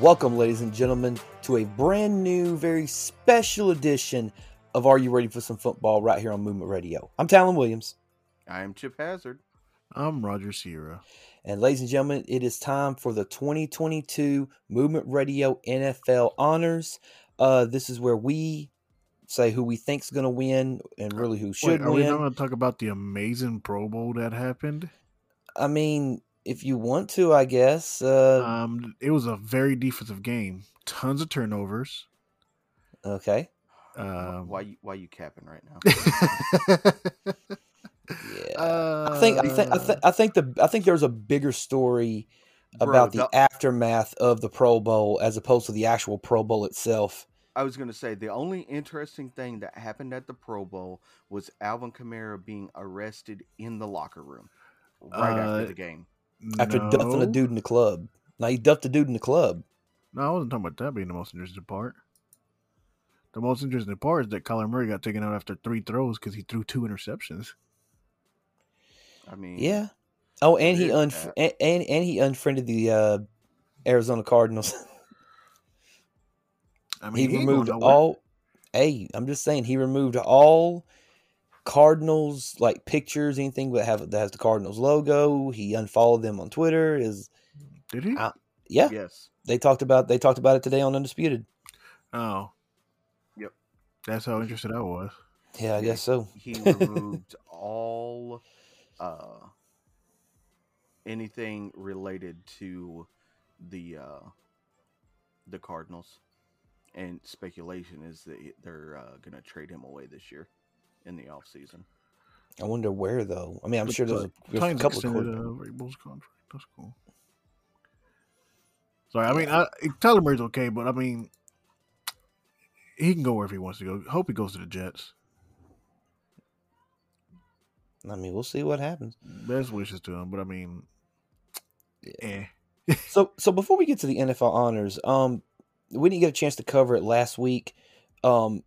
Welcome, ladies and gentlemen, to a brand new, very special edition of Are You Ready for Some Football right here on Movement Radio. I'm Talon Williams. I am Chip Hazard. I'm Roger Sierra. And ladies and gentlemen, it is time for the 2022 Movement Radio NFL Honors. Uh, this is where we say who we think's going to win and really who should Wait, are we win. not going to talk about the amazing Pro Bowl that happened? I mean, if you want to, I guess. Uh, Um, it was a very defensive game. Tons of turnovers. okay. Um, why you why you capping right now? Yeah. I think I think I uh, think I think the I think there's a bigger story about Bro, the aftermath of the Pro Bowl as opposed to the actual Pro Bowl itself. I was gonna say the only interesting thing that happened at the Pro Bowl was Alvin Kamara being arrested in the locker room right Uh, after the game. After duffing a dude in the club. Now he duffed a dude in the club. No, I wasn't talking about that being the most interesting part. The most interesting part is that Kyler Murray got taken out after three throws because he threw two interceptions. I mean, Yeah. Oh, and he unf- and, and and he unfriended the uh, Arizona Cardinals. I he mean, ain't going removed all. Hey, I'm just saying he removed all Cardinals like pictures, anything that have that has the Cardinals logo. He unfollowed them on Twitter. Is Did he? I- yeah, Yes. they talked about they talked about it today on Undisputed. Oh. Yep. That's how interested I was. Yeah, I Yeah, guess so. He removed all uh anything related to the uh the Cardinals. And speculation is that they're uh, going to trade him away this year in the offseason. I wonder where though. I mean, I'm But sure there's, a, there's a couple of extended quarter- uh, Vrabel's contract. That's cool. Sorry, I mean, I, Kyler Murray's okay, but I mean, he can go wherever he wants to go. Hope he goes to the Jets. I mean, we'll see what happens. Best wishes to him, but I mean, eh. So, so before we get to the NFL honors, um, we didn't get a chance to cover it last week, um,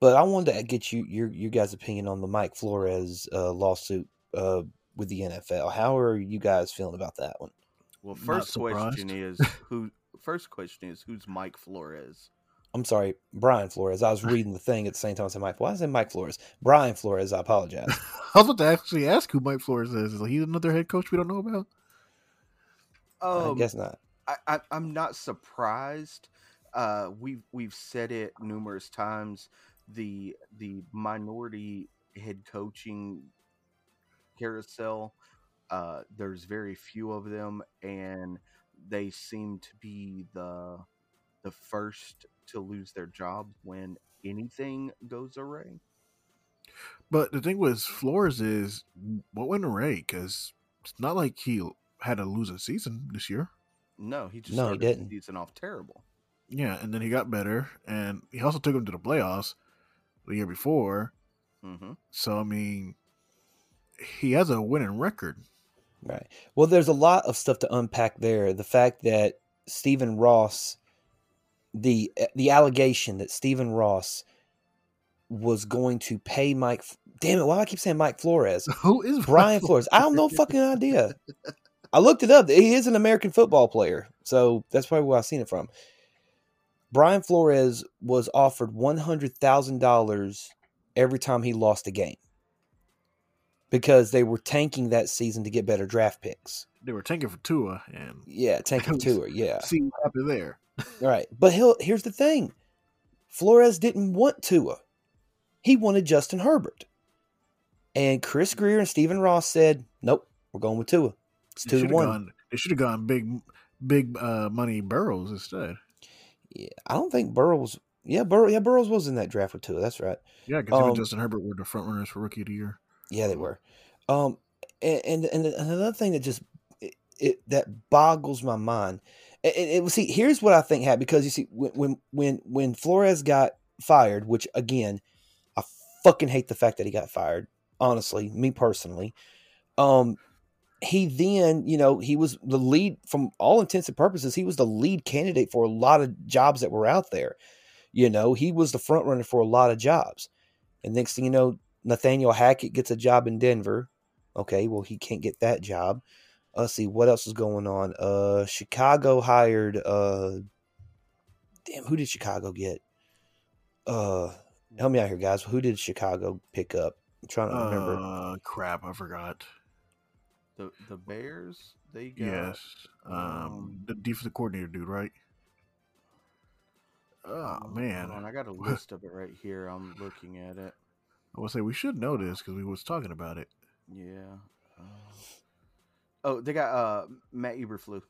but I wanted to get you your your guys' opinion on the Mike Flores uh, lawsuit uh, with the NFL. How are you guys feeling about that one? Well, first question is who first question is who's Mike Flores? I'm sorry, Brian Flores. I was reading the thing at the same time. I said Mike. Why is it Mike Flores? Brian Flores. I apologize. I was about to actually ask who Mike Flores is. Is he another head coach we don't know about? Oh I Um, guess not. I, I, I'm not surprised. Uh, we've we've said it numerous times. The the minority head coaching carousel. Uh, there's very few of them, and they seem to be the the first to lose their jobs when anything goes awry. But the thing with Flores is, what went away? Because it's not like he had to lose a season this year. No, he just No, he started the didn't. season off terrible. Yeah, and then he got better, and he also took him to the playoffs the year before. hmm So I mean, he has a winning record. Right. Well, there's a lot of stuff to unpack there. The fact that Stephen Ross, the the allegation that Stephen Ross was going to pay Mike. Damn it! Why do I keep saying Mike Flores? Who is Brian Flores. I have no fucking idea. I looked it up. He is an American football player, so that's probably where I seen it from. Brian Flores was offered one hundred thousand dollars every time he lost a game because they were tanking that season to get better draft picks. They were tanking for Tua, and Yeah, tanking tour. Yeah, see what happened there. right. But he'll, here's the thing: Flores didn't want Tua. He wanted Justin Herbert, and Chris Grier and Stephen Ross said, "Nope, we're going with Tua. It's two to one." gone. They should have gone big, big uh, money Burrows instead. I don't think Burrows. Yeah, Burrow. Yeah, Burrows was in that draft with Tua. That's right. Yeah, because Um, and Justin Herbert were the front runners for rookie of the year. Yeah, they were. Um, and and, and another thing that just it, it that boggles my mind. It, it, it- see, here's what I think happened because you see when when when when Flores got fired, which again, I fucking hate the fact that he got fired. Honestly, me personally, um, he then you know he was the lead from all intents and purposes. He was the lead candidate for a lot of jobs that were out there. You know, he was the front runner for a lot of jobs. And next thing you know, Nathaniel Hackett gets a job in Denver. Okay, well, he can't get that job. let's see what else is going on. Uh, Chicago hired. Uh, damn, who did Chicago get? Uh, help me out here, guys. Who did Chicago pick up? I'm trying to remember. Uh, crap, I forgot. The the Bears, they got Yes, um, um, the defensive coordinator dude, right? Oh man, on, I got a list of it right here. I'm looking at it. I would say we should know this because we was talking about it. Yeah. Uh, oh, they got uh Matt Eberflus,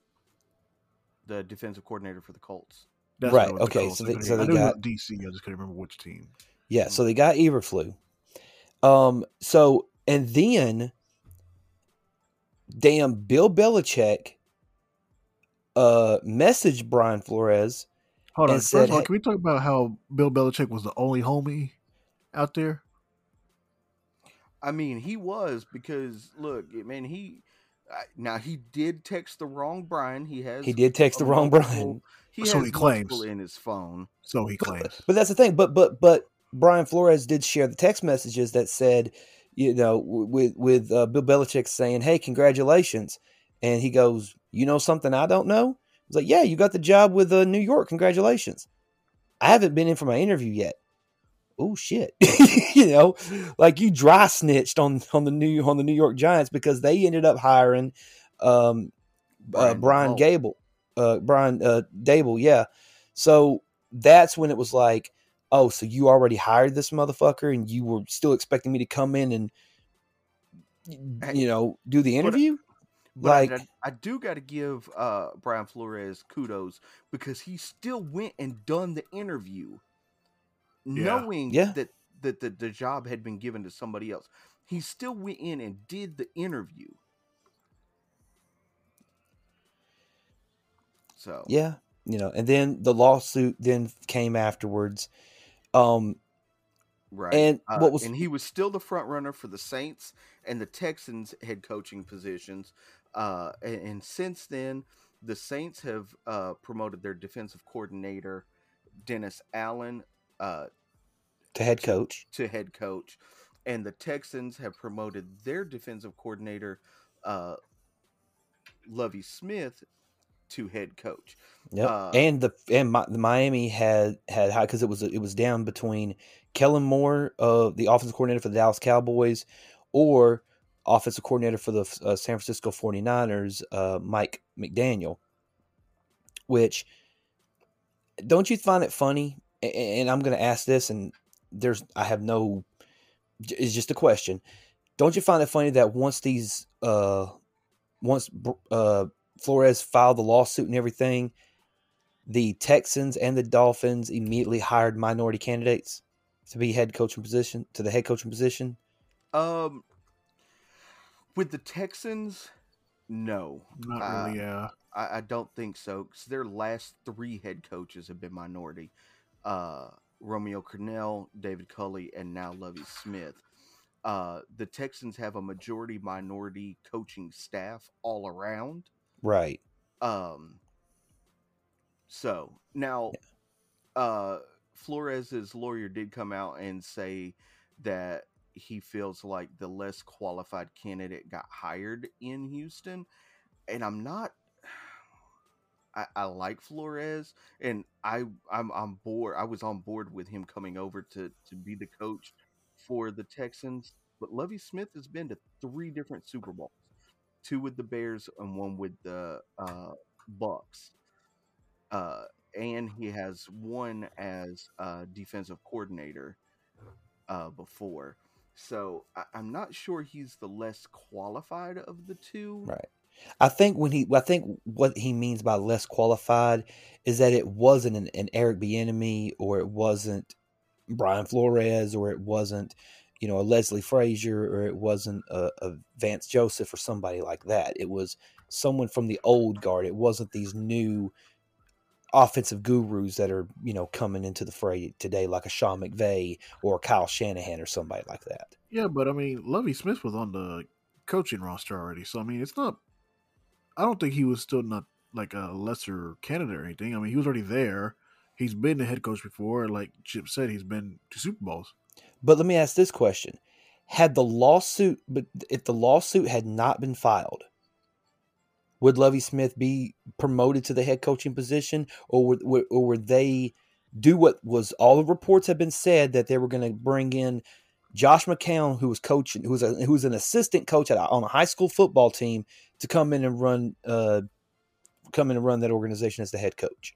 the defensive coordinator for the Colts. That's Right, what it was okay, called. so they- so they knew got- DC. I just couldn't remember which team. Yeah, so they got Eberflus. Um, so and then damn Bill Belichick uh messaged Brian Flores. Hold on. And First of all, can we talk about how Bill Belichick was the only homie out there? I mean, he was because look, man, he now he did text the wrong Brian. He has He did text the wrong multiple- Brian. He So has he claims. in his phone. So he claims. But that's the thing. But but but Brian Flores did share the text messages that said, you know, with with uh, Bill Belichick saying, "Hey, congratulations," and he goes, "You know something I don't know?" He's like, "Yeah, you got the job with uh, New York. Congratulations." I haven't been in for my interview yet. Oh shit! you know, like you dry snitched on on the new on the New York Giants because they ended up hiring um, uh, Brian Brian Gable, uh, Brian uh, Daboll, yeah. So that's when it was like, oh, so you already hired this motherfucker, and you were still expecting me to come in and you know do the interview? But I- Like- I, I do got to give uh, Brian Flores kudos because he still went and done the interview, Yeah. knowing Yeah. that that the, the job had been given to somebody else. He still went in and did the interview. So Yeah, you know, and then the lawsuit then came afterwards. Um, right. and Uh, what was and he was still the front runner for the Saints and the Texans head coaching positions. Uh, and, and since then, the Saints have uh, promoted their defensive coordinator, Dennis Allen, uh, to head coach? to head coach, and the Texans have promoted their defensive coordinator, uh, Lovie Smith, to head coach. Yep. Uh, and the and Mi- the Miami had had high because it was it was down between Kellen Moore, uh, the offensive coordinator for the Dallas Cowboys, or offensive coordinator for the uh, San Francisco 49ers, uh, Mike McDaniel. Which don't you find it funny? A- a- And I'm going to ask this, and there's I have no. It's just a question. Don't you find it funny that once these uh once uh Flores filed the lawsuit and everything, the Texans and the Dolphins immediately hired minority candidates to be head coaching position to the head coaching position. Um, with the Texans, no, Not Uh, really. Yeah. I, I don't think so. Because their last three head coaches have been minority: uh, Romeo Crennel, David Culley, and now Lovie Smith. Uh, the Texans have a majority minority coaching staff all around. Right. Um, so now, uh, Flores's lawyer did come out and say that he feels like the less qualified candidate got hired in Houston, and I'm not. I, I like Flores, and I I'm on board. I was on board with him coming over to to be the coach for the Texans. But Lovie Smith has been to three different Super Bowls, two with the Bears and one with the uh, Bucs. Uh, and he has one as uh, defensive coordinator uh, before. So I, I'm not sure he's the less qualified of the two. Right. I think when he, I think what he means by less qualified is that it wasn't an, an Eric Bieniemy or it wasn't Brian Flores or it wasn't, you know, a Leslie Frazier or it wasn't a, a Vance Joseph or somebody like that. It was someone from the old guard. It wasn't these new offensive gurus that are, you know, coming into the fray today, like a Sean McVay or Kyle Shanahan or somebody like that. Yeah, but I mean, Lovie Smith was on the coaching roster already, so I mean, it's not. I don't think he was still not like a lesser candidate or anything. I mean, he was already there. He's been the head coach before. Like Chip said, he's been to Super Bowls. But let me ask this question: Had the lawsuit, but if the lawsuit had not been filed, would Lovie Smith be promoted to the head coaching position, or would, would or would they do what was all the reports have been said that they were going to bring in Josh McCown, who was coaching, who was a, who was an assistant coach at, on a high school football team, to come in and run, uh, come in and run that organization as the head coach.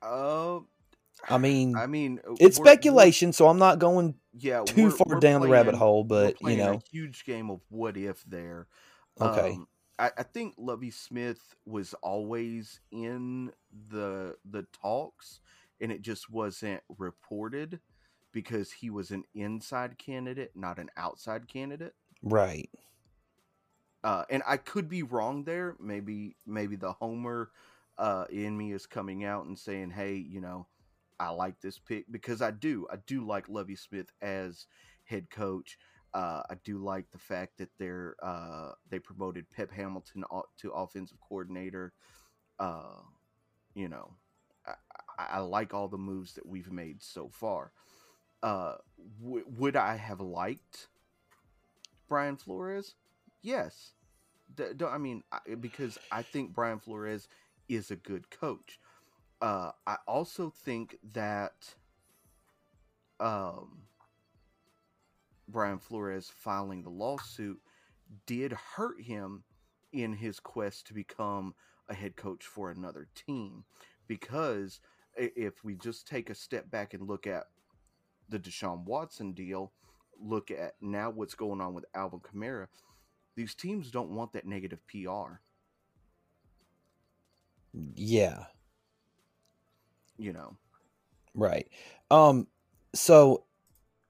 Uh, I mean, I mean, it's we're- we're- speculation, so I'm not going yeah, too far down the rabbit playing- hole, but you know, a huge game of what if there. okay, Um, I, I think Lovie Smith was always in the the talks, and it just wasn't reported because he was an inside candidate, not an outside candidate. right, Uh, and I could be wrong there. Maybe maybe the homer uh, in me is coming out and saying, "Hey, you know, I like this pick because I do. I do like Lovie Smith as head coach. Uh, I do like the fact that they're uh, they promoted Pep Hamilton to offensive coordinator. Uh, you know, I, I, like all the moves that we've made so far. Uh, w- would I have liked Brian Flores? Yes. I mean, I, because I think Brian Flores is a good coach. Uh, I also think that um, Brian Flores filing the lawsuit did hurt him in his quest to become a head coach for another team. Because if we just take a step back and look at the Deshaun Watson deal, look at now what's going on with Alvin Kamara, these teams don't want that negative PR. yeah, You know, right. Um, so,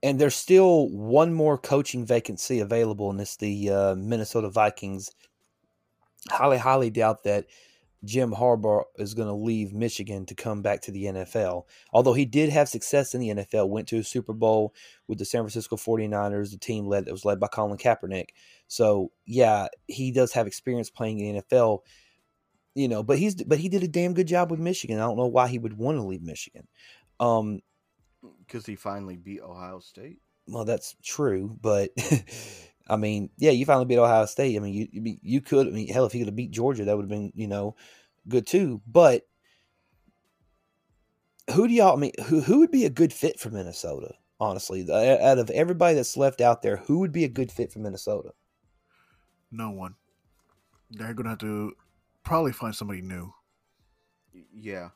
and there's still one more coaching vacancy available, and it's the uh, Minnesota Vikings. Highly, highly doubt that Jim Harbaugh is going to leave Michigan to come back to the NFL. Although he did have success in the NFL, went to a Super Bowl with the San Francisco 49ers, the team led that was led by Colin Kaepernick. So, yeah, he does have experience playing in the NFL, you know, but he's but he did a damn good job with Michigan. I don't know why he would want to leave Michigan. Um, because he finally beat Ohio State. well, that's true, but I mean, yeah, you finally beat Ohio State. I mean, you you, you could. I mean, hell, if he could have beat Georgia, that would have been you know good too. But who do y'all? I mean, who who would be a good fit for Minnesota? Honestly, out of everybody that's left out there, who would be a good fit for Minnesota? No one. They're gonna have to probably find somebody new. Yeah,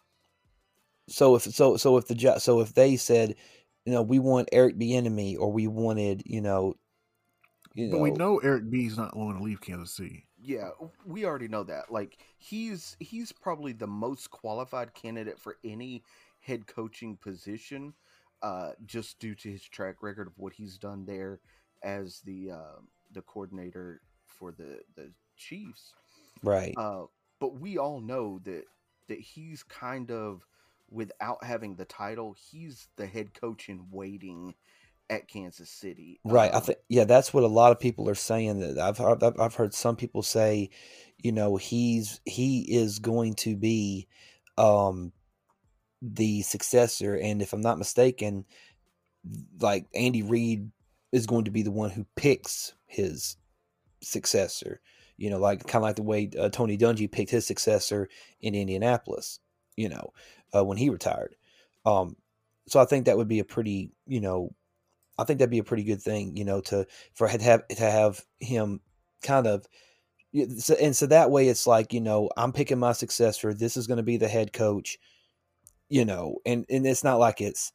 So if so so if the jo- so if they said, you know, we want Eric Bieniemy or we wanted, you know, you But we know Eric B is not going to leave Kansas City. yeah, we already know that. Like he's he's probably the most qualified candidate for any head coaching position, uh, just due to his track record of what he's done there as the uh, the coordinator for the the Chiefs. right. Uh, but we all know that that he's kind of without having the title, he's the head coach in waiting at Kansas City. Right. I Um, think yeah, that's what a lot of people are saying. That I've heard, I've I've heard some people say, you know, he's he is going to be um the successor, and if I'm not mistaken, like Andy Reid is going to be the one who picks his successor. You know, like kind of like the way uh, Tony Dungy picked his successor in Indianapolis. You know, uh, when he retired. Um, so I think that would be a pretty, you know, I think that'd be a pretty good thing, you know, to for to have to have him kind of, and so that way it's like you know I'm picking my successor. This is going to be the head coach, you know, and and it's not like it's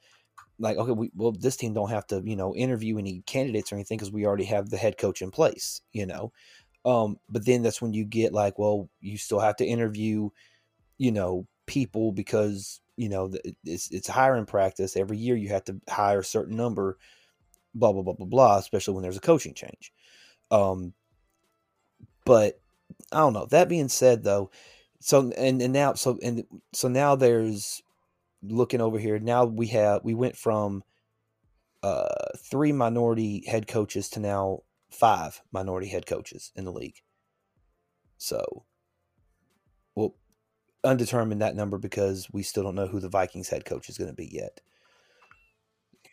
like okay, we, well this team don't have to you know interview any candidates or anything because we already have the head coach in place, you know. Um, but then that's when you get like, well, you still have to interview, you know, people because you know it's it's hiring practice every year. You have to hire a certain number, blah blah blah blah blah. Especially when there's a coaching change. Um, but I don't know. That being said, though, so and and now so and so now there's looking over here. Now we have we went from uh three minority head coaches to now five minority head coaches in the league. So, well, undetermined that number because we still don't know who the Vikings head coach is going to be yet.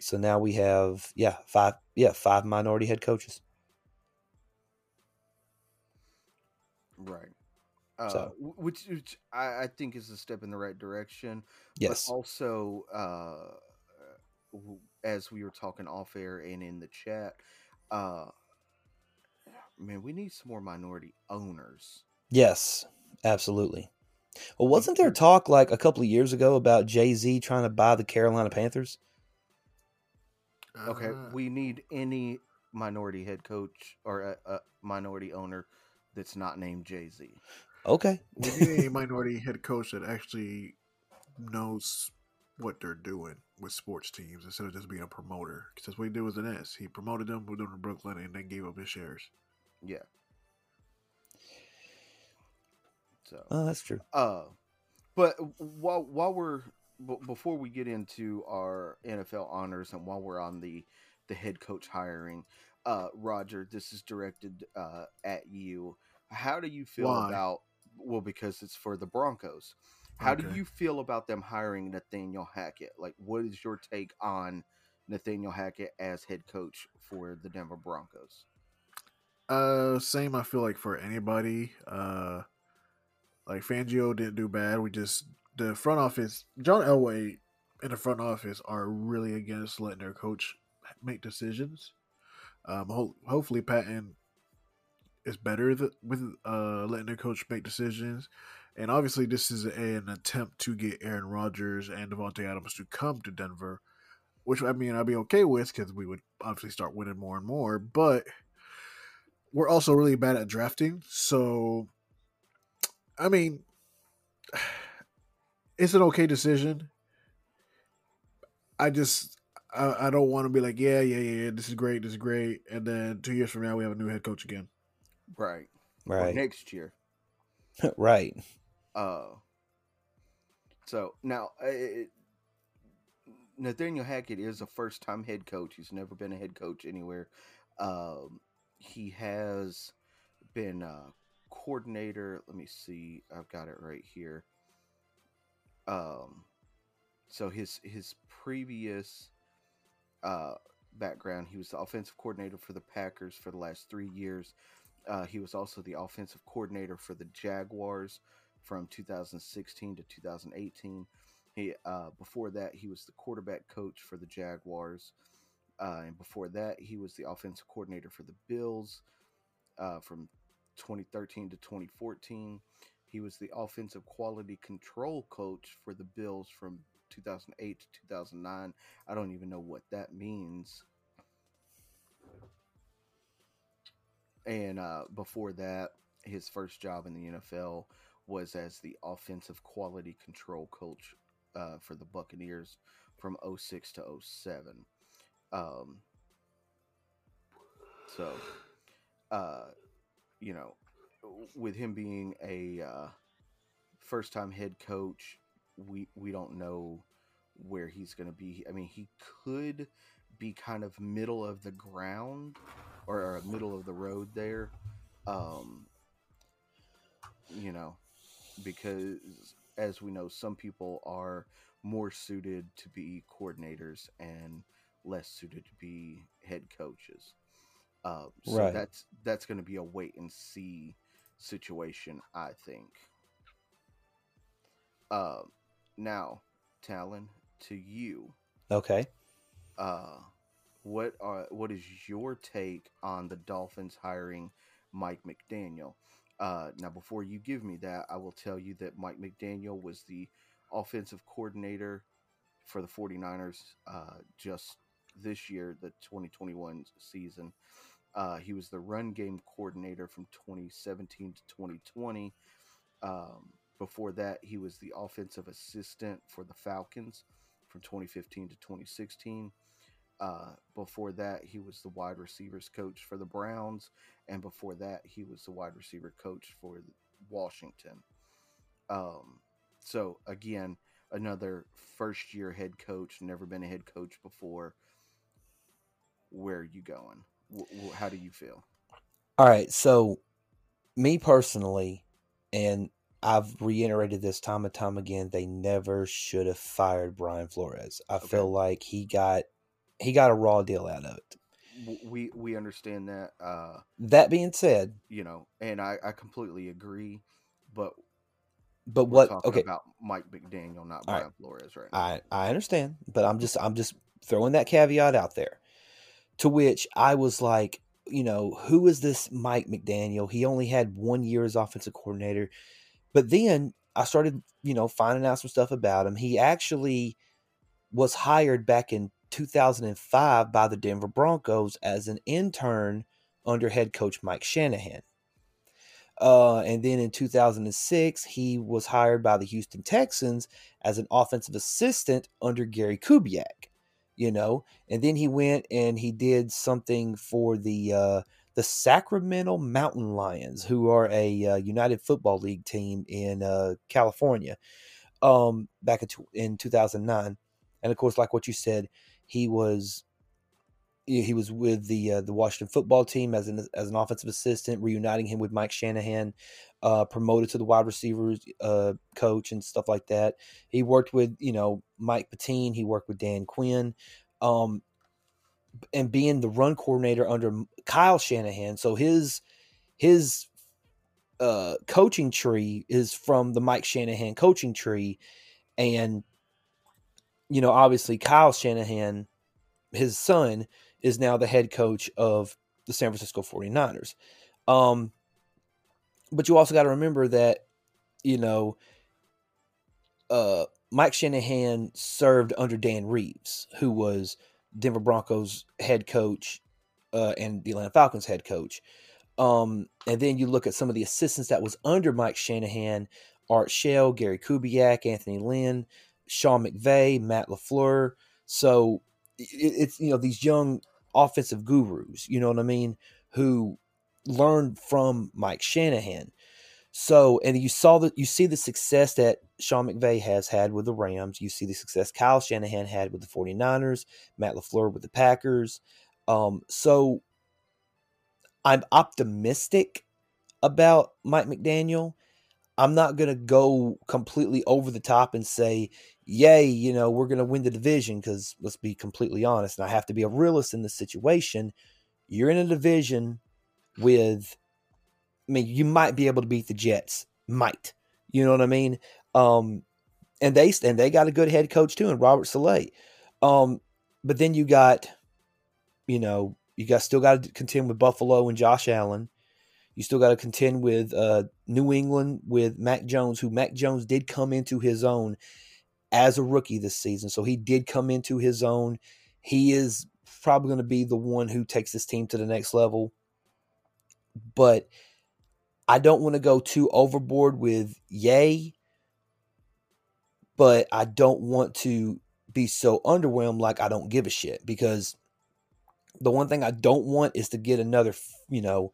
So now we have yeah five yeah five minority head coaches. Right. Uh, So- which, which I, I think is a step in the right direction. Yes. But also, uh, as we were talking off air and in the chat, uh, man, we need some more minority owners. Yes, absolutely. Well, wasn't there talk like a couple of years ago about Jay Z trying to buy the Carolina Panthers? Okay, Uh, we need any minority head coach or a, a minority owner that's not named Jay Z. Okay. we need a minority head coach that actually knows what they're doing with sports teams instead of just being a promoter. Because that's what he did with an S. He promoted them, moved them to Brooklyn, and then gave up his shares. Yeah. So, Oh, that's true. uh, but while while we're b- before we get into our NFL honors and while we're on the the head coach hiring, uh, Roger, this is directed uh, at you. How do you feel Why? about? Well, because it's for the Broncos. How do you feel about them hiring Nathaniel Hackett? Like, what is your take on Nathaniel Hackett as head coach for the Denver Broncos? Uh, same. I feel like for anybody, uh, like Fangio didn't do bad. We just the front office, John Elway, in the front office are really against letting their coach make decisions. Um, ho- hopefully Patton is better th- with uh letting their coach make decisions. And obviously, this is an attempt to get Aaron Rodgers and Davante Adams to come to Denver, which I mean I'd be okay with because we would obviously start winning more and more. But we're also really bad at drafting, so I mean, it's an okay decision. I just I, I don't want to be like, yeah, yeah, yeah, yeah, this is great, this is great, and then two years from now we have a new head coach again. Right. Or Right. next year. right. Uh, so now, uh, it, Nathaniel Hackett is a first time head coach. He's never been a head coach anywhere. Um, he has been a coordinator. Let me see. I've got it right here. Um, so his his previous uh, background, he was the offensive coordinator for the Packers for the last three years. Uh, he was also the offensive coordinator for the Jaguars from 2016 to 2018. He uh, before that he was the quarterback coach for the Jaguars, uh, and before that he was the offensive coordinator for the Bills uh, from 2013 to 2014. He was the offensive quality control coach for the Bills from 2008 to 2009. I don't even know what that means. And uh, before that, his first job in the NFL was as the offensive quality control coach uh, for the Buccaneers from 06 to 07. Um, so, uh, you know, with him being a uh, first time head coach, we, we don't know where he's going to be. I mean, he could be kind of middle of the ground or, or middle of the road there. Um, you know, because as we know, some people are more suited to be coordinators and less suited to be head coaches. Uh, so Right. that's that's going to be a wait and see situation, I think. Uh, now, Talon, to you, Okay. uh, what are what is your take on the Dolphins hiring Mike McDaniel? Uh, now, before you give me that, I will tell you that Mike McDaniel was the offensive coordinator for the 49ers uh, just this year, the 2021 season. Uh, he was the run game coordinator from 2017 to 2020. Um, before that, he was the offensive assistant for the Falcons from 2015 to 2016. Uh, before that, he was the wide receivers coach for the Browns, and before that, he was the wide receiver coach for Washington. Um, so again, another first year head coach, never been a head coach before. Where are you going? W- w- how do you feel? All right. So, me personally, and I've reiterated this time and time again, they never should have fired Brian Flores. I Okay. feel like he got he got a raw deal out of it. we we understand that. Uh, That being said, you know, and I, I completely agree. But but what? Okay, about Mike McDaniel, not All right. Brian Flores, right? now. I I understand, but I'm just I'm just throwing that caveat out there. To which I was like, you know, who is this Mike McDaniel? He only had one year as offensive coordinator, but then I started, you know, finding out some stuff about him. He actually was hired back in 2005 by the Denver Broncos as an intern under head coach Mike Shanahan. Uh, and then in 2006, he was hired by the Houston Texans as an offensive assistant under Gary Kubiak. You know, and then he went and he did something for the uh, the Sacramento Mountain Lions, who are a uh, United Football League team in uh, California, um, back in, tw- in 2009. And of course, like what you said, he was he was with the uh, the Washington football team as an as an offensive assistant, reuniting him with Mike Shanahan, uh, promoted to the wide receivers uh, coach and stuff like that. He worked with you know Mike Pettine. He worked with Dan Quinn, um, and being the run coordinator under Kyle Shanahan. So his his uh, coaching tree is from the Mike Shanahan coaching tree, and you know obviously Kyle Shanahan, his son, is now the head coach of the San Francisco 49ers. Um, but you also got to remember that, you know, uh, Mike Shanahan served under Dan Reeves, who was Denver Broncos head coach uh, and the Atlanta Falcons head coach. Um, and then you look at some of the assistants that was under Mike Shanahan, Art Shell, Gary Kubiak, Anthony Lynn, Sean McVay, Matt LaFleur. So it, it's, you know, these young offensive gurus, you know what I mean, who learned from Mike Shanahan. So, and you saw that you see the success that Sean McVay has had with the Rams. You see the success Kyle Shanahan had with the 49ers, Matt LaFleur with the Packers. Um, so I'm optimistic about Mike McDaniel. I'm not going to go completely over the top and say, yay, you know, we're going to win the division because let's be completely honest, and I have to be a realist in this situation. You're in a division with, I mean, you might be able to beat the Jets, might, you know what I mean? Um, and they and they got a good head coach too, and Robert Saleh. Um, but then you got, you know, you got still got to contend with Buffalo and Josh Allen. You still got to contend with uh, New England with Mac Jones, who Mac Jones did come into his own as a rookie this season. So he did come into his own. He is probably going to be the one who takes this team to the next level. But I don't want to go too overboard with yay, but I don't want to be so underwhelmed like I don't give a shit because the one thing I don't want is to get another, you know,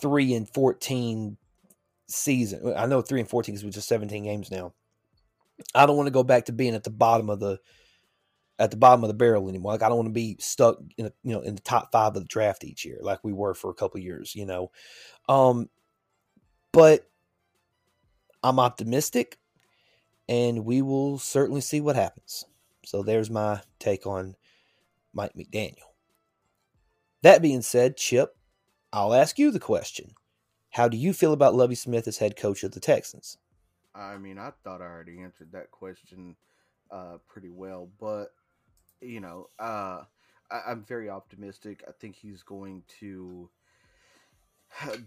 3 and 14 season. I know 3 and 14 because we're just 17 games now. I don't want to go back to being at the bottom of the at the bottom of the barrel anymore. Like I don't want to be stuck in a, you know in the top five of the draft each year, like we were for a couple years. You know, um, but I'm optimistic, and we will certainly see what happens. So there's my take on Mike McDaniel. That being said, Chip, I'll ask you the question: How do you feel about Lovie Smith as head coach of the Texans? I mean, I thought I already answered that question uh, pretty well, but you know, uh, I, I'm very optimistic. I think he's going to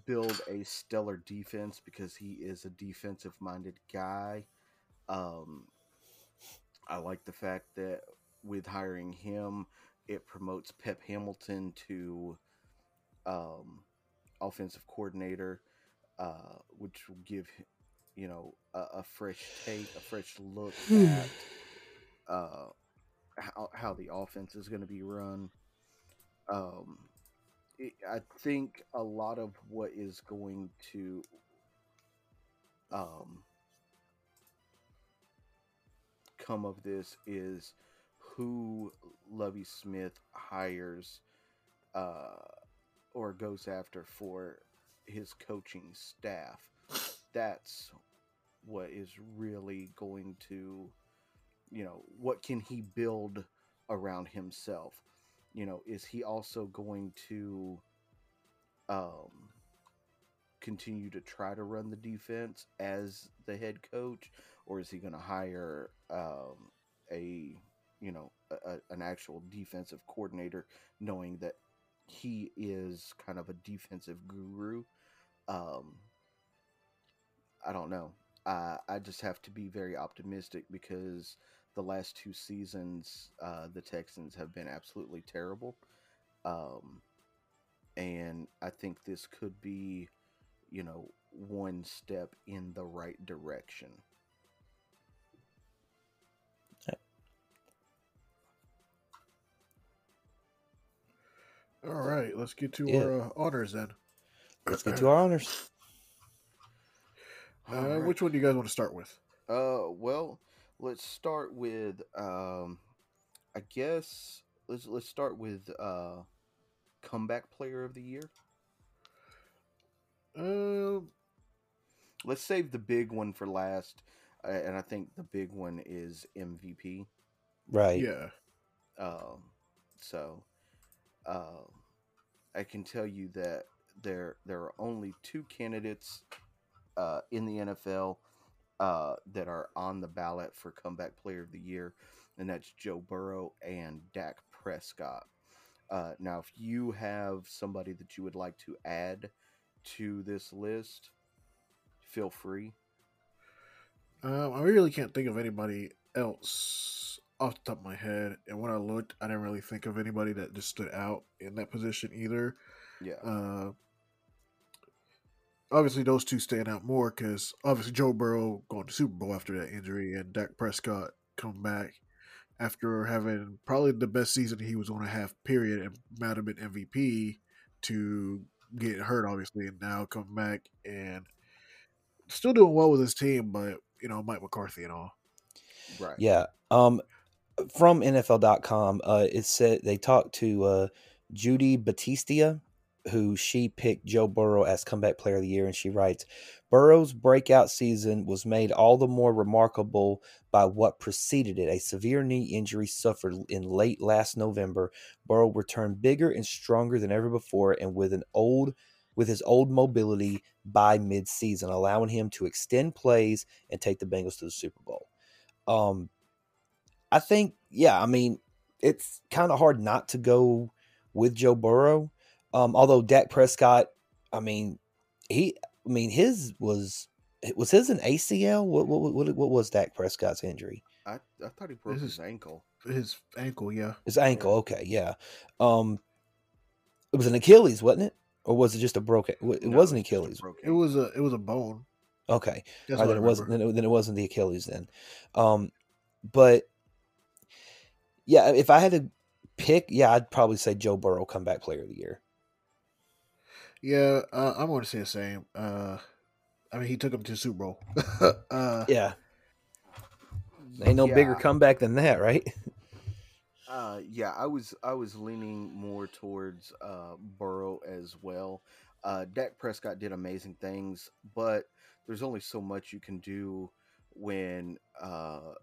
build a stellar defense because he is a defensive-minded guy. Um, I like the fact that with hiring him, it promotes Pep Hamilton to um, offensive coordinator, uh, which will give you know a, a fresh take, a fresh look at uh, how how the offense is going to be run. Um, it, I think a lot of what is going to um, come of this is who Lovie Smith hires uh, or goes after for his coaching staff. That's what is really going to, you know, what can he build around himself? you know, is he also going to um, continue to try to run the defense as the head coach, or is he going to hire um, a you know a, an actual defensive coordinator, knowing that he is kind of a defensive guru? Um, I don't know. Uh, I just have to be very optimistic because the last two seasons, uh, the Texans have been absolutely terrible. Um, and I think this could be, you know, one step in the right direction. All right, let's get to Yeah. our uh, honors then. Let's get to our honors. Uh, Alright. Which one do you guys want to start with? Uh, well, let's start with um, I guess let's let's start with uh, comeback player of the year. Um, Let's save the big one for last, uh, and I think the big one is MVP. Right. yeah. Um, so, um, I can tell you that there there are only two candidates uh, in the NFL uh, that are on the ballot for comeback player of the year, and that's Joe Burrow and Dak Prescott. Uh, now, if you have somebody that you would like to add to this list, feel free. Um, I really can't think of anybody else off the top of my head. And when I looked, I didn't really think of anybody that just stood out in that position either. Yeah, Uh, obviously, those two stand out more because obviously Joe Burrow going to Super Bowl after that injury, and Dak Prescott come back after having probably the best season he was on a half period and might have been MVP to get hurt, obviously, and now come back and still doing well with his team, but you know Mike McCarthy and all. right. Yeah. Um, from NFL.com, uh, it said they talked to uh, Judy Battista, who she picked Joe Burrow as comeback player of the year, and she writes, Burrow's breakout season was made all the more remarkable by what preceded it. A severe knee injury suffered in late last November. Burrow returned bigger and stronger than ever before, and with an old with his old mobility by midseason, allowing him to extend plays and take the Bengals to the Super Bowl. Um, I think, yeah, I mean, it's kind of hard not to go with Joe Burrow. Um, although Dak Prescott, I mean, he, I mean, his was was his an ACL? What what what, what was Dak Prescott's injury? I, I thought he broke This his ankle. His ankle, yeah. His ankle. Okay, yeah. Um, it was an Achilles, wasn't it? Or was it just a broken? It No, wasn't it's just Achilles. broke It was a it was a bone. Okay. That's All what right, then it wasn't then it, then it wasn't the Achilles then. Um, but yeah, if I had to pick, yeah, I'd probably say Joe Burrow comeback player of the year. Yeah, uh, I'm going to say the same. Uh, I mean, he took him to the Super Bowl. uh, Yeah, ain't no bigger comeback than that, right? Uh, yeah, I was I was leaning more towards uh, Burrow as well. Uh, Dak Prescott did amazing things, but there's only so much you can do when uh,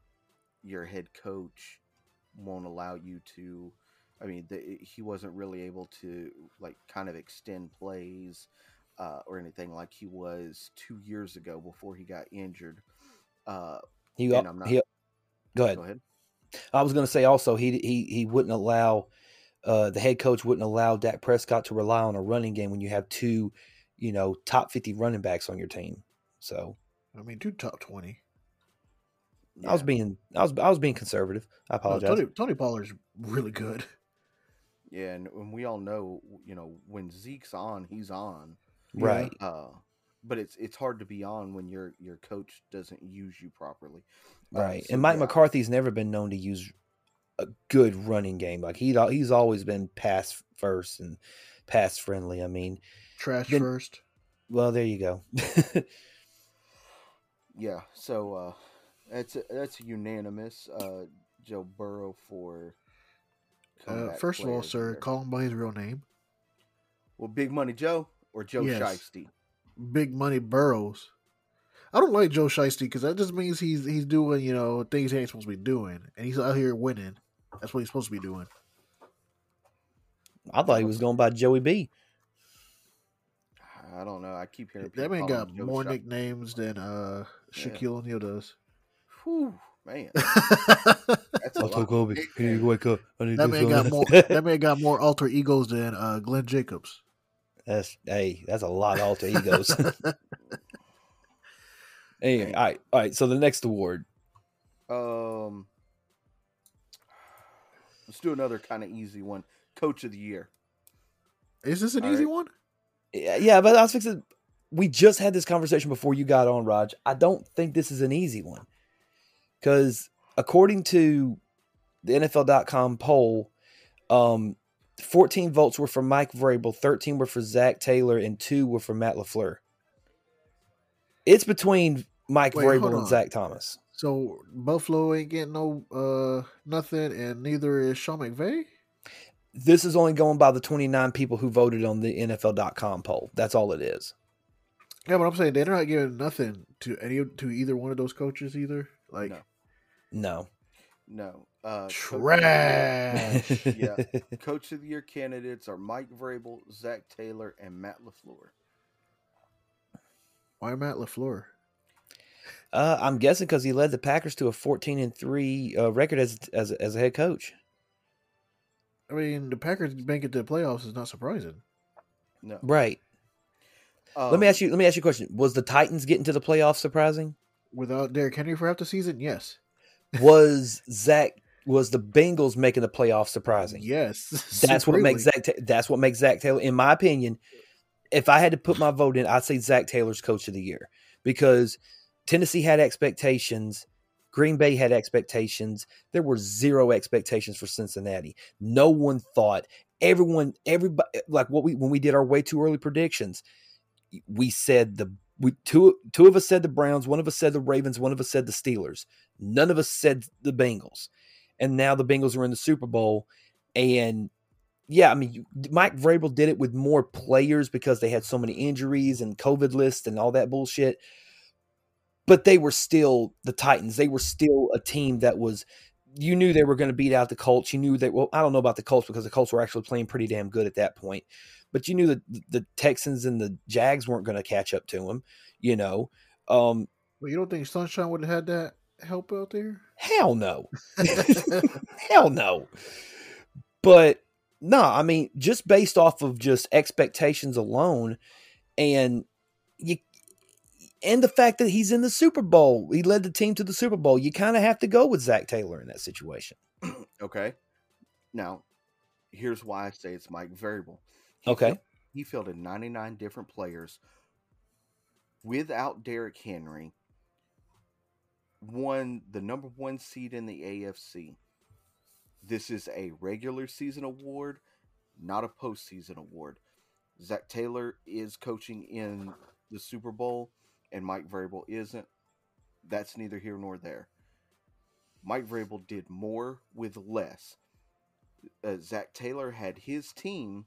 your head coach won't allow you to. I mean, the, he wasn't really able to like kind of extend plays uh, or anything like he was two years ago before he got injured. Uh, He, And I'm not- he go ahead. go ahead. I was going to say also he he he wouldn't allow uh, the head coach wouldn't allow Dak Prescott to rely on a running game when you have two, you know, top fifty running backs on your team. So I mean, two top twenty. I was being I was I was being conservative. I apologize. Tony Tony Pollard's really good. Yeah, and, and we all know, you know, when Zeke's on, he's on. right. Uh, but it's it's hard to be on when your your coach doesn't use you properly. Uh, Right. so and Mike yeah, McCarthy's never been known to use a good running game. Like he he's always been pass first and pass friendly. I mean, Trash Then- first. well, there you go. Yeah, so uh, that's that's a unanimous. Uh, Joe Burrow for. Uh, first of all, sir, year. call him by his real name. Well, Big Money Joe or Joe Yes. Shiesty. Big Money Burrows. I don't like Joe Shiesty because that just means he's he's doing you know things he ain't supposed to be doing, and he's out here winning. That's what he's supposed to be doing. I thought he was going by Joey B. I don't know. I keep hearing That man got more Shot- nicknames than uh, Yeah. Shaquille O'Neal does. Whew, man, that's a I lot. told Kobe, Nick- he need to wake up. I need that man got more. that man got more alter egos than uh, Glenn Jacobs. That's hey, that's a lot of alter egos. anyway, all right, all right. So the next award, Um, let's do another kind of easy one. Coach of the year. Is this an All easy right. one? yeah, yeah, but I was fixing. We just had this conversation before you got on, Raj. I don't think this is an easy one because according to the NFL.com poll, um, 14 votes were for Mike Vrabel, 13 were for Zac Taylor, and two were for Matt Lafleur. It's between Mike Wait, Vrabel and on. Zach Thomas. So Buffalo ain't getting no uh nothing, and neither is Sean McVay. This is only going by the 29 people who voted on the NFL.com poll. That's all it is. Yeah, but I'm saying they're not giving nothing to any to either one of those coaches either. Like No. No. No. Uh, Coach of the Year- trash. Yeah. Coach of the year candidates are Mike Vrabel, Zac Taylor, and Matt Lafleur. Why Matt Lafleur? Uh, I'm guessing because he led the Packers to a 14 and three uh, record as as as a head coach. I mean, the Packers make it to the playoffs is not surprising. No. Right. Um, let me ask you. Let me ask you a question. Was the Titans getting to the playoffs surprising? Without Derrick Henry for half the season, yes, Was Zach? Was the Bengals making the playoffs surprising? yes. That's what makes Zach. That's what makes Zac Taylor, in my opinion. If I had to put my vote in, I'd say Zac Taylor's coach of the year because Tennessee had expectations. Green Bay had expectations. There were zero expectations for Cincinnati. No one thought. Everyone, everybody, like what we when we did our way too early predictions, we said the we two two of us said the Browns, one of us said the Ravens, one of us said the Steelers. None of us said the Bengals, and now the Bengals are in the Super Bowl. And yeah, I mean, you- Mike Vrabel did it with more players because they had so many injuries and COVID lists and all that bullshit. But they were still the Titans. They were still a team that was. You knew they were going to beat out the Colts. You knew that. Well, I don't know about the Colts because the Colts were actually playing pretty damn good at that point. But you knew that the Texans and the Jags weren't going to catch up to him. You know, um, But you don't think Sunshine would have had that help out there? hell no. Hell no. But no, I mean, just based off of just expectations alone, and you and the fact that he's in the Super Bowl, he led the team to the Super Bowl. You kind of have to go with Zac Taylor in that situation. Okay. Now, here's why I say it's Mike Vrabel. He Okay. he fielded 99 different players without Derrick Henry, won the number one seed in the AFC. This is a regular season award, not a postseason award. Zac Taylor is coaching in the Super Bowl, and Mike Vrabel isn't. That's neither here nor there. Mike Vrabel did more with less. Uh, Zac Taylor had his team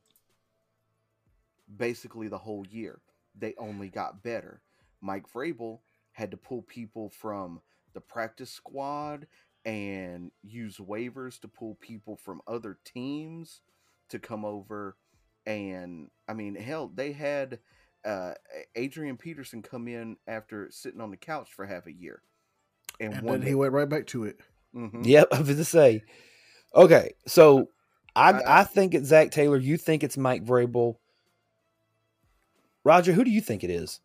basically the whole year. They only got better. Mike Vrabel had to pull people from the practice squad and use waivers to pull people from other teams to come over. And I mean, hell, they had uh, Adrian Peterson come in after sitting on the couch for half a year. And, And won then he went right back to it. Mhm. Yep, I was to say. Okay, so I I- I think it's Zac Taylor. You think it's Mike Vrabel. Roger, who do you think it is?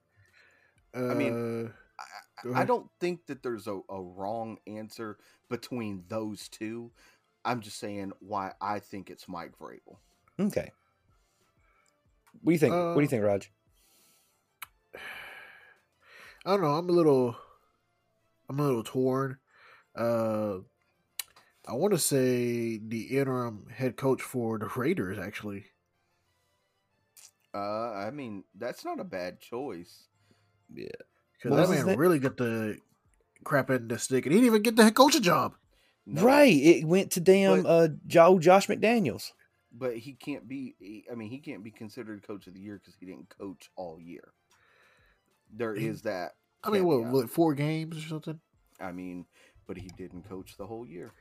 Uh, mean, go I don't think that there's a, a wrong answer between those two. I'm just saying why I think it's Mike Vrabel. Okay. What do you think? what do you Uh, think, Raj? I don't know. I'm a little, I'm a little torn. Uh, I want to say the interim head coach for the Raiders. Actually, Uh, I mean, that's not a bad choice. Yeah. because What that man name? really got the crap in the stick, and he didn't even get the head coaching job. No, Right. It went to damn But- uh Jo- Josh McDaniels. But he can't be. I mean, he can't be considered coach of the year because he didn't coach all year. There He- is that. I mean, what, caveat. what, four games or something? I mean, but he didn't coach the whole year.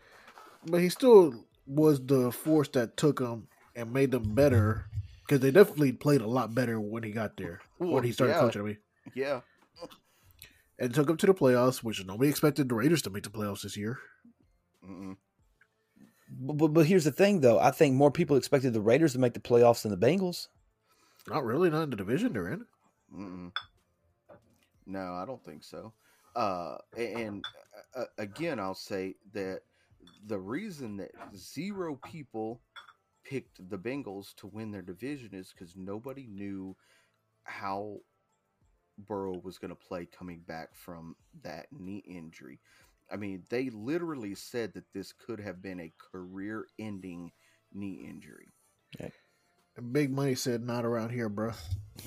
But he still was the force that took them and made them better because they definitely played a lot better when he got there Well, when he started yeah. coaching. I mean, Yeah. and took them to the playoffs, which nobody expected the Raiders to make the playoffs this year. Mm-mm. But, but, but here's the thing, though. I think more people expected the Raiders to make the playoffs than the Bengals. Not really, not in the division they're in. Mm-mm. No, I don't think so. Uh, and uh, again, I'll say that the reason that zero people picked the Bengals to win their division is because nobody knew how Burrow was going to play coming back from that knee injury. I mean, they literally said that this could have been a career-ending knee injury. And Big Money said, "Not around here, bro."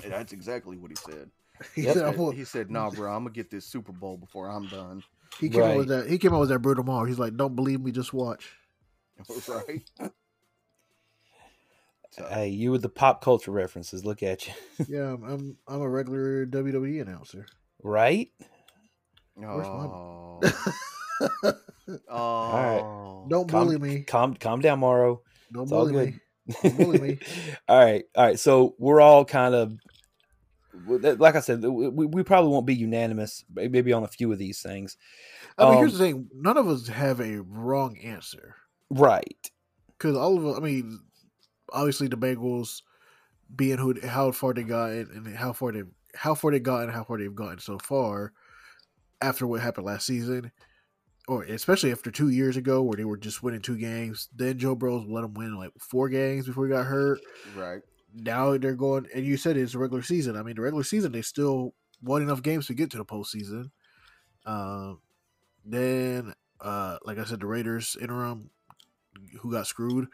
And that's exactly what he said. He Yep. said, He said, "Nah, bro, I'm gonna get this Super Bowl before I'm done." He came out with that. He came out with that brutal Mar. He's like, "Don't believe me, just watch." right? So, Hey, you with the pop culture references. Look at you. yeah, I'm, I'm I'm a regular WWE announcer. right? where's my- oh, Don't oh, Calm- bully me. Calm, calm down, Morrow. Don't It's bully me. Don't bully me. all right, all right. So we're all kind of, like I said, we, we probably won't be unanimous, maybe on a few of these things. I mean, Um, here's the thing: none of us have a wrong answer Right. because all of us. I mean, obviously the Bengals being who how far they got and and how far they how far they got and how far they've gotten so far after what happened last season, or especially after two years ago where they were just winning two games. Then Joe Burrows let them win like four games before he got hurt. right. Now they're going, and you said it's a regular season. I mean, the regular season they still won enough games to get to the postseason. Um, then, uh, like I said, the Raiders interim, who got screwed,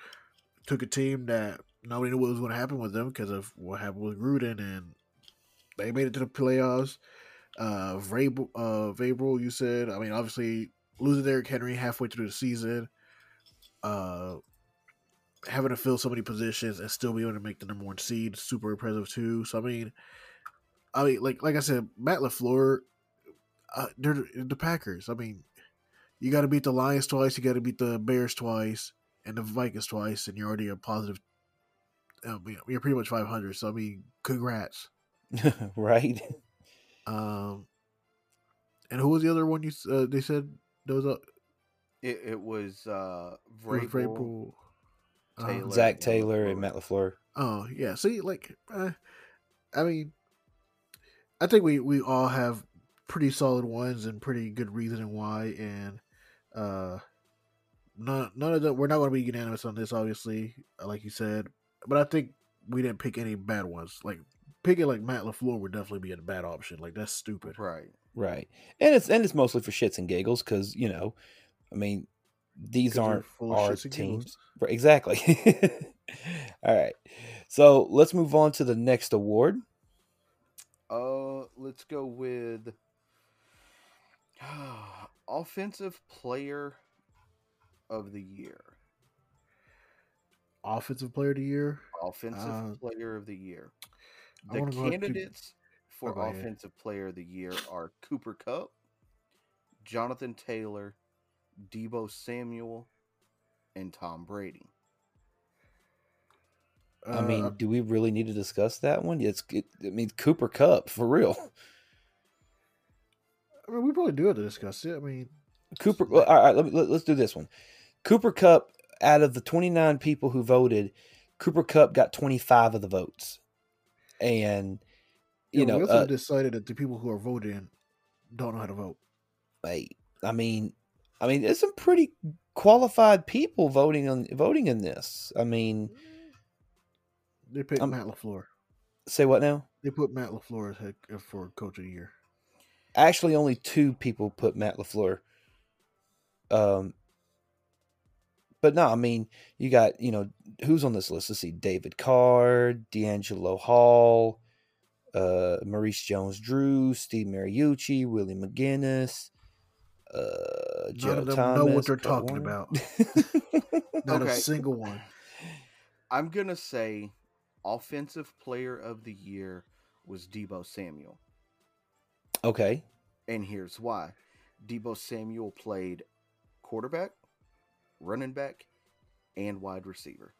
took a team that nobody knew what was going to happen with them because of what happened with Gruden, and they made it to the playoffs. Uh, Vrabel, uh, Vrabel, you said. I mean, obviously losing Derrick Henry halfway through the season. Uh, having to fill so many positions and still be able to make the number one seed super impressive too. So I mean, I mean, like like I said, Matt Lafleur, uh, they're the- Packers. I mean, you got to beat the Lions twice, you got to beat the Bears twice, and the Vikings twice, and you're already a positive. I you're pretty much 500. So I mean, congrats. right. Um, and who was the other one you s- uh, they said those uh, It, it was uh, Vrabel, Vrabel. uh, Taylor. Zach and Taylor and Matt Lafleur. Oh yeah, see, like, uh, I mean, I think we we all have pretty solid ones and pretty good reasoning why, and uh, none none of them. We're not going to be unanimous on this, obviously, uh, like you said, but I think we didn't pick any bad ones. Like picking like Matt Lafleur would definitely be a bad option. Like that's stupid. Right. Right. And it's and it's mostly for shits and giggles because you know, I mean, these 'Cause they're aren't full of our shits teams. Right, exactly. All right. So let's move on to the next award. Uh, let's go with offensive player of the year. Offensive player of the year. Offensive Uh, player of the year. The wanna go with Coop- candidates for Oh, go ahead. offensive player of the year are Cooper Kupp, Jonathan Taylor, Deebo Samuel, and Tom Brady. I mean, Uh, do we really need to discuss that one? It's it, I mean Cooper Kupp for real. I mean, we probably do have to discuss it. I mean, Cooper. Well, all right, let me, let, us do this one. Cooper Kupp. Out of the twenty nine people who voted, Cooper Kupp got twenty five of the votes, and you yeah, know, we also uh, decided that the people who are voting don't know how to vote. like, I mean, I mean, there's some pretty qualified people voting on voting in this. I mean, They picked Um, Matt Lafleur. say what now? They put Matt Lafleur as head uh, for coach of the year. Actually, only two people put Matt Lafleur. Um, but no, I mean, you got you know who's on this list? Let's see: David Carr, DeAngelo Hall, uh, Maurice Jones-Drew, Steve Mariucci, Willie McGinest, uh, None Joe of them Thomas. know what they're Kurt talking Warner. about. Not a single one. I'm gonna say offensive player of the year was Deebo Samuel. okay, And here's why. Deebo Samuel played quarterback, running back, and wide receiver.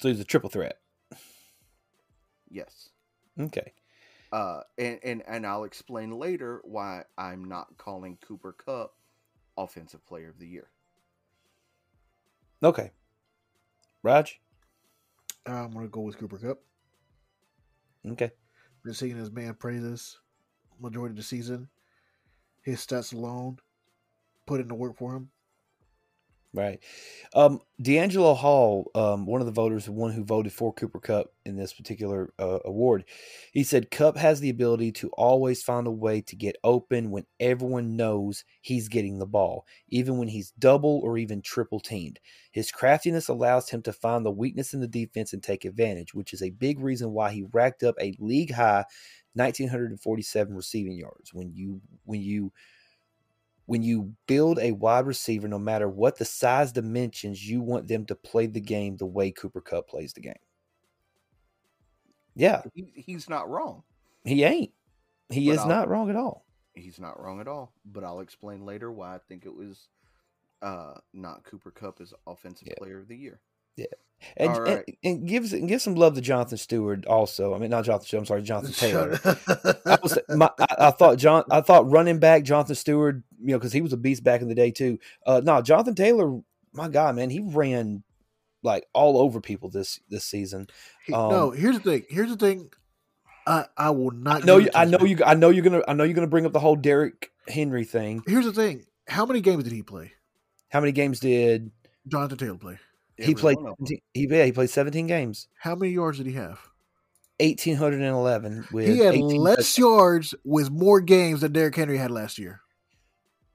So he's a triple threat. Yes. Okay. Uh, and, and and I'll explain later why I'm not calling Cooper Kupp Offensive Player of the Year. Okay. Raj. I'm gonna go with Cooper Kupp. Okay. Been seeing his man praises majority of the season. His stats alone put in the work for him. Right. Um, DeAngelo Hall, um, one of the voters, one who voted for Cooper Kupp in this particular uh, award, he said Kupp has the ability to always find a way to get open when everyone knows he's getting the ball, even when he's double or even triple teamed. His craftiness allows him to find the weakness in the defense and take advantage, which is a big reason why he racked up a league high 1947 receiving yards. When you when you when you build a wide receiver, no matter what the size dimensions, you want them to play the game the way Cooper Kupp plays the game. Yeah, He, he's not wrong. he ain't. He But is I'll- not wrong at all. He's not wrong at all. But I'll explain later why I think it was uh, not Cooper Kupp as Offensive Yeah. Player of the Year. And, All and, right. and give and give some love to Jonathan Stewart also. I mean, not Jonathan Stewart. I'm sorry, Jonathan Taylor. I, was, my, I, I thought John. I thought running back Jonathan Stewart. You know, because he was a beast back in the day too. Uh, no, Jonathan Taylor. My God, man, he ran like all over people this this season. Um, no, here's the thing. Here's the thing. I I will not. I know. give You, it to I know you. I know you're gonna. I know you're gonna bring up the whole Derrick Henry thing. Here's the thing. How many games did he play? How many games did Jonathan Taylor play? He Every play? one of 'em. 17 He yeah, he played 17 games. How many yards did he have? 1811 with he had 18 less touchdowns. yards with more games than Derrick Henry had last year.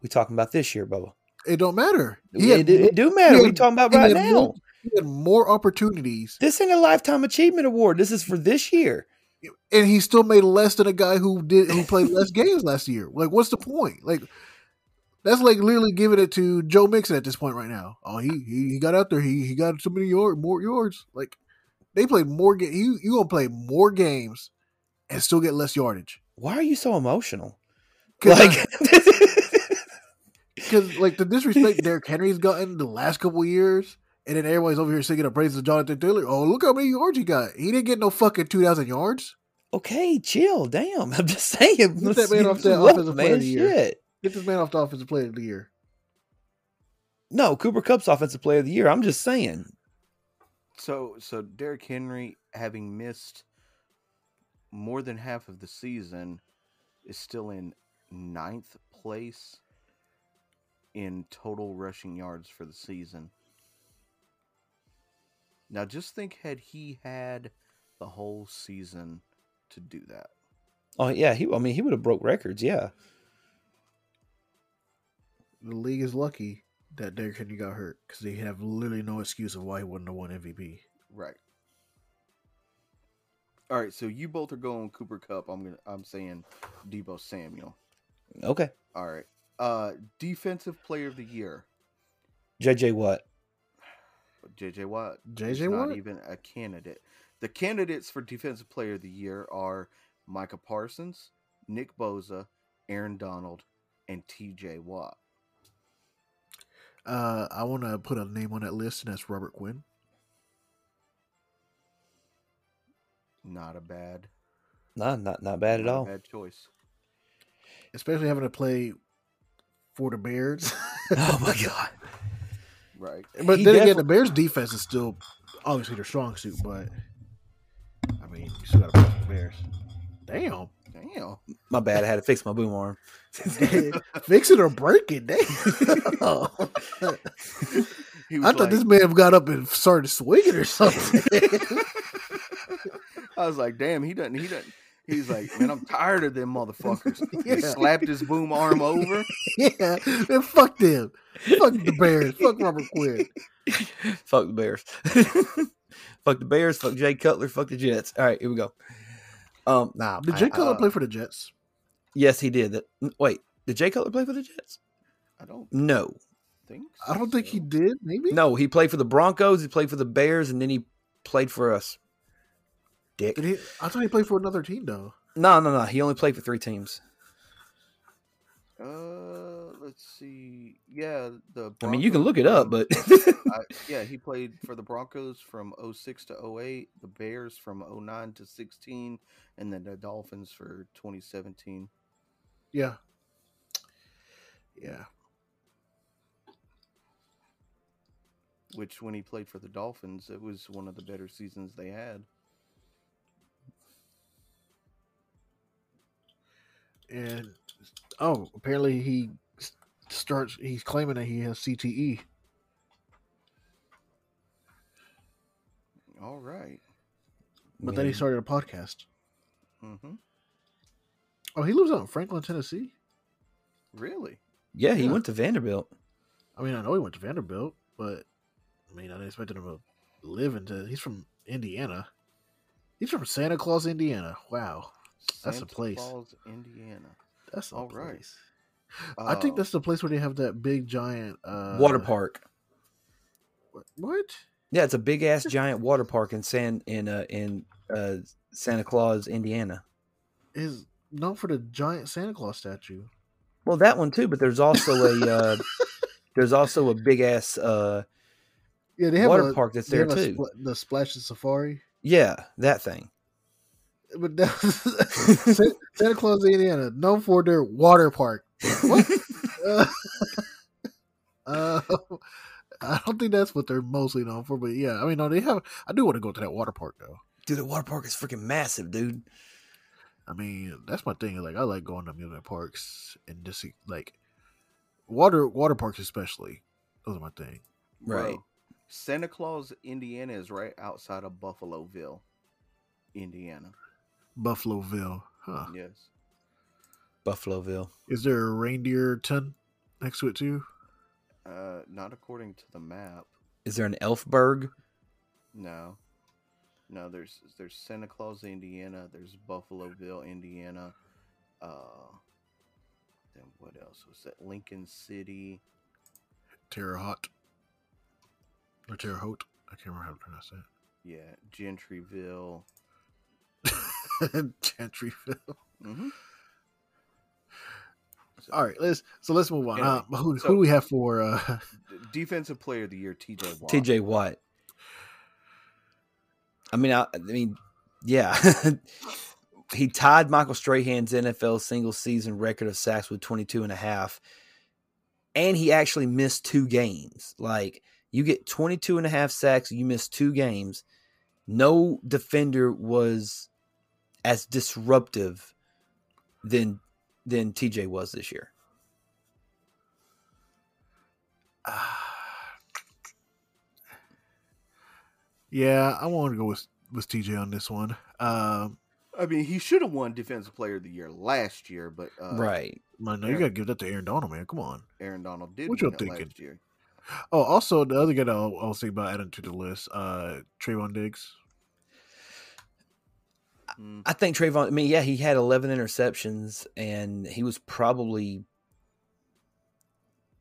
We talking about this year, Bubba. It don't matter. He It, had, it, more- do matter. he we talking about right now. more- he had more opportunities, This ain't a lifetime achievement award. This is for this year. and he still made less than a guy who did who played less games last year. Like, what's the point? Like, that's like literally giving it to Joe Mixon at this point right now. Oh, he he, he got out there. He he got so many yard, more yards. Like, they played more. Ga- you you gonna play more games and still get less yardage? Why are you so emotional? Because Like, because like the disrespect Derrick Henry's gotten the last couple years, and then everybody's over here singing the praises of Jonathan Taylor. Oh, look how many yards he got. He didn't get no fucking two thousand yards. okay, chill. Damn, I'm just saying. Get that man off the Look, offensive player of the year. Shit. Get this man off the offensive player of the year. No, Cooper Kupp's offensive player of the year. I'm just saying. So so Derrick Henry, having missed more than half of the season, is still in ninth place in total rushing yards for the season. Now just think had he had the whole season to do that. Oh yeah, he. I mean, he would have broke records. Yeah. The league is lucky that Derrick Henry got hurt because they have literally no excuse of why he wouldn't have won MVP. Right. All right, so you both are going Cooper Kupp. I'm gonna I'm saying Deebo Samuel. Okay. All right. Uh defensive player of the year. JJ Watt. JJ Watt. JJ is not even a candidate. The candidates for defensive player of the year are Micah Parsons, Nick Bosa, Aaron Donald, and TJ Watt. Uh, I want to put a name on that list, and that's Robert Quinn. Not a bad Nah, not not bad at not a all. bad choice. Especially having to play for the Bears. oh my god. Right. but He then again, the Bears' defense is still obviously their strong suit, but I mean, you still got to play the Bears. Damn. Damn. My bad. I had to fix my boom arm. Fix it or break it. Damn. I thought like- this man got up and started swinging or something. I was like, damn, he doesn't he doesn't he's like, man, I'm tired of them motherfuckers. He slapped his boom arm over. yeah, man, fuck them. Fuck the Bears. Fuck Robert Quinn. fuck the Bears. fuck the Bears. Fuck Jay Cutler. Fuck the Jets. All right, here we go. Um, nah. Did I- Jay I- Cutler uh, play for the Jets? yes, he did. That. Wait, did Jay Cutler play for the Jets? I don't No, Think. I don't think he did. Maybe. no. He played for the Broncos. He played for the Bears, and then he played for us. Dick. Did he? I thought he played for another team though. No, no, no. He only played for three teams. Uh let's see. Yeah, the. I mean, you can look it up, but I, yeah, he played for the Broncos from 06 to 08, the Bears from 09 to 16, and then the Dolphins for 2017. Yeah. Yeah. Which, when he played for the Dolphins, it was one of the better seasons they had. And oh, apparently he s- starts. He's claiming that he has. CTE. All right. But then he started a podcast. Mm-hmm. Oh, he lives out in Franklin, Tennessee. Really? yeah, he Yeah. went to Vanderbilt. I mean, I know he went to Vanderbilt, but I mean, I didn't expect him to live into. He's from Indiana. He's from Santa Claus, Indiana. Wow, That's a Santa place. Claus, Indiana. that's a All right. place. I think Uh, that's the place where they have that big giant uh, water park. What? what? Yeah, it's a big ass giant water park in San in uh in uh Santa Claus, Indiana. Is known for the giant Santa Claus statue. Well, that one too, but there's also a uh there's also a big ass uh Yeah, they have water a, park that's there too. spl- the Splashin' Safari. Yeah, that thing. But that- Santa Claus, Indiana, known for their water park. What? uh, uh, I don't think that's what they're mostly known for, but yeah, I mean, no, they have. I do want to go to that water park though. Dude, the water park is freaking massive, dude. I mean, that's my thing. Like, I like going to amusement parks and just like water water parks, especially. Those are my thing. Right. bro, Santa Claus, Indiana is right outside of Buffaloville, Indiana. Buffaloville, huh? Yes. Buffaloville. Is there a reindeer ton next to it too? Uh, not according to the map. Is there an Elfberg? No. No, there's there's Santa Claus, Indiana. There's Buffaloville, Indiana. Uh, then what else was that? Lincoln City. Terre Haute or Terre Haute? I can't remember how to pronounce that. Yeah, Gentryville. Gentryville. Mm-hmm. All right, let's so let's move on. Anyway, uh, who, so- who do we have for? uh Defensive Player of the Year, T.J. Watt. TJ Watt. I mean, I, I mean, yeah. he tied Michael Strahan's NFL single season record of sacks with 22 and a half. And he actually missed two games. Like, you get 22 and a half sacks, you miss two games. No defender was as disruptive than than TJ was this year. yeah, I want to go with with TJ on this one. Um, I mean, he should have won Defensive Player of the Year last year, but uh, right. man, no, you gotta give that to Aaron Donald, man. Come on. Aaron Donald did What y'all thinking? last year. Oh, also the other guy I'll, I'll say about adding to the list, uh, Trevon Diggs. Mm, I think Trevon. I mean, yeah, he had 11 interceptions, and he was probably.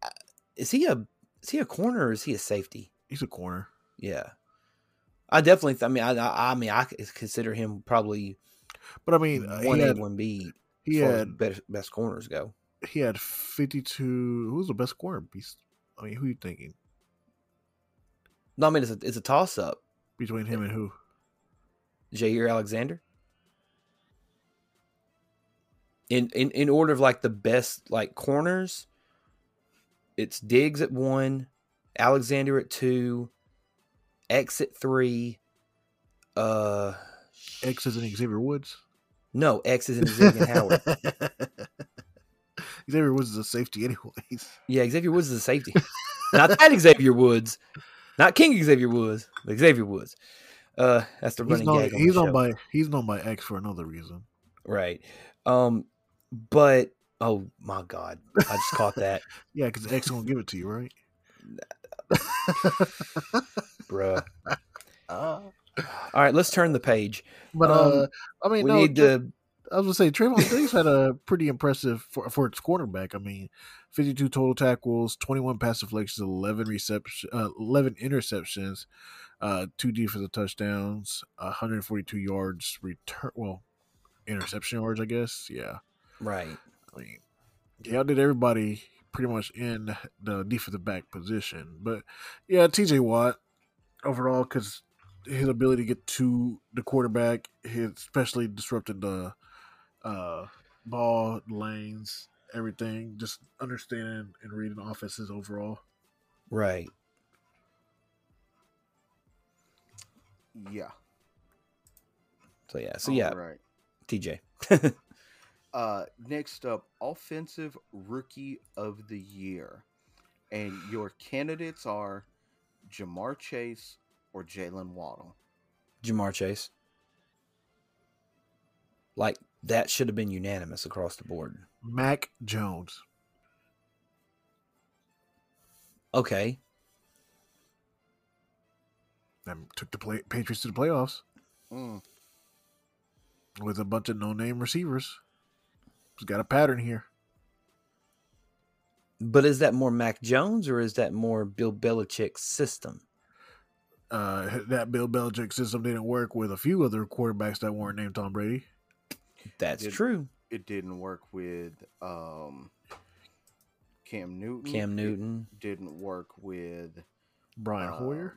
uh, Is he a is he a corner or is he a safety? He's a corner. Yeah, I definitely. th- I mean, I, I, I mean, I consider him probably But I mean, uh, one A, one B. he as far as had best, best corners go. he had fifty two. Who's the best corner? Beast. I mean, who are you thinking No, I mean it's a it's a toss up. between him and who? Jaire Alexander. In, in in order of like the best like corners, it's Diggs at one, Alexander at two, X at three. Uh, X is in Xavier Woods. no, X is in Xavier Howard. Xavier Woods is a safety, anyways. Yeah, Xavier Woods is a safety, not that Xavier Woods, not King Xavier Woods, but Xavier Woods. Uh, that's the He's running known, gag. On he's on show. by he's known by X for another reason. right. Um, but oh my god, I just caught that. Yeah, because X won't give it to you, right? bruh. Uh, All right, let's turn the page. but Um, uh, I mean, We no, need to. I was gonna say Trevon Diggs had a pretty impressive for, for its quarterback. I mean, fifty-two total tackles, twenty-one pass deflections, eleven reception, uh, eleven interceptions, uh, two defensive touchdowns, one hundred forty-two yards return. Well, interception yards, I guess. Yeah, Right. I mean, he outdid everybody pretty much in the defensive back position. But yeah, TJ Watt overall because his ability to get to the quarterback, his especially disrupted the uh, ball lanes, everything, just understanding and reading offenses overall. Right. Yeah. So yeah. So yeah, All right. TJ. Uh, next up, offensive rookie of the year, and your candidates are Ja'Marr Chase or Jalen Waddle. Ja'Marr Chase. Like that should have been unanimous across the board. Mac Jones. Okay. Them took the play, Patriots to the playoffs Mm, with a bunch of no-name receivers. It's got a pattern here. But is that more Mac Jones or is that more Bill Belichick's system? Uh, that Bill Belichick system didn't work with a few other quarterbacks that weren't named Tom Brady. That's Did- true. it didn't work with um, Cam Newton. Cam It Newton. didn't work with Brian um, Hoyer.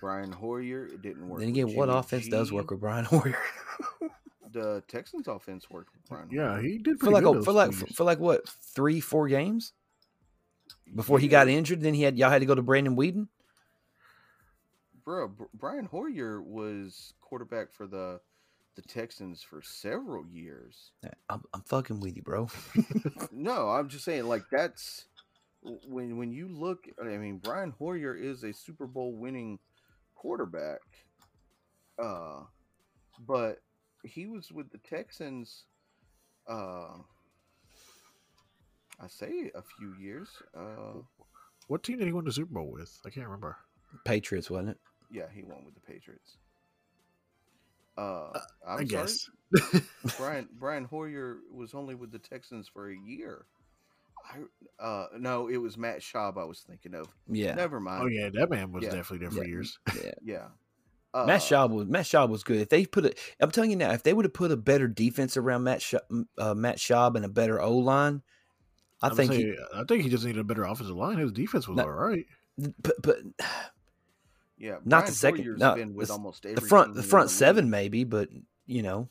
Brian Hoyer. It didn't work. Then with again, what Jimmy offense does work with Brian Hoyer? The Texans' offense worked Brian. yeah, he did for like good oh, for like for, for like what three four games before he got injured. Then he had y'all had to go to Brandon Weeden. bro. Br- Brian Hoyer was quarterback for the the Texans for several years. I'm, I'm fucking with you, bro. No, I'm just saying, like that's when when you look. I mean, Brian Hoyer is a Super Bowl winning quarterback, uh, but he was with the Texans. Uh, I say a few years. Uh, What team did he win the Super Bowl with? I can't remember. Patriots, wasn't it? yeah, he won with the Patriots. Uh, I'm I sorry, guess. Brian Brian Hoyer was only with the Texans for a year. I uh no, it was Matt Schaub I was thinking of. Yeah, Never mind. oh yeah, that man was Yeah. definitely there for Yeah. years. yeah. Yeah. Uh, Matt Schaub was Matt Schaub was good. If they put a, I'm telling you now, if they would have put a better defense around Matt Schaub, uh, Matt Schaub and a better O line, I I'm think. He, I think he just needed a better offensive line. His defense was No, all right. but but Yeah. not the second. Hoyer's No, been with the, almost the front the in front league. seven maybe, but you know.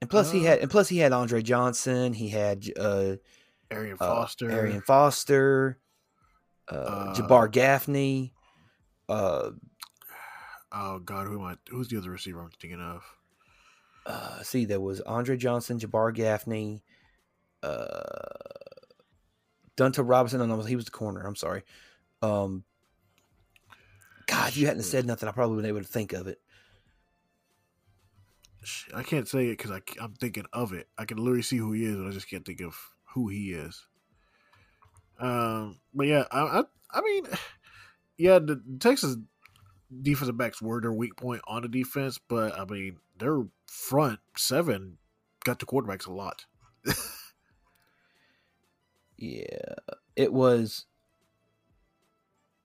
And plus he Uh, had and plus he had Andre Johnson. He had uh, Arian uh, Foster. Arian Foster, uh, Uh, Jabbar Gaffney. Uh, Oh God, who am I? Who's the other receiver I'm thinking of? uh, see, there was Andre Johnson, Jabbar Gaffney, uh, Dunta Robinson. No, no, he was the corner. I'm sorry. Um, God, if you hadn't said nothing, I probably wouldn't able to think of it. I can't say it because I'm thinking of it. I can literally see who he is, but I just can't think of who he is. Um, but yeah, I, I, I mean, yeah, the Texas defensive backs were their weak point on the defense, but I mean, their front seven got the quarterbacks a lot. Yeah, it was.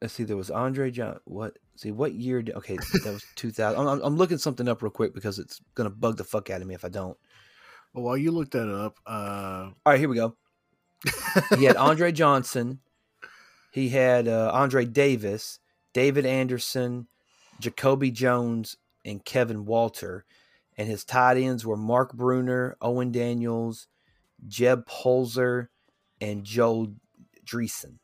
Let's see. There was Andre John. What? See, what year? Did, okay, that was 2000. I'm, I'm- I'm looking something up real quick because it's gonna bug the fuck out of me if I don't. Well, while you look that up, uh, All right, here we go. He had Andre Johnson. He had uh, Andre Davis, David Anderson, Jacoby Jones, and Kevin Walter. And his tight ends were Mark Bruener, Owen Daniels, Jeb Holzer, and Joel Dreessen.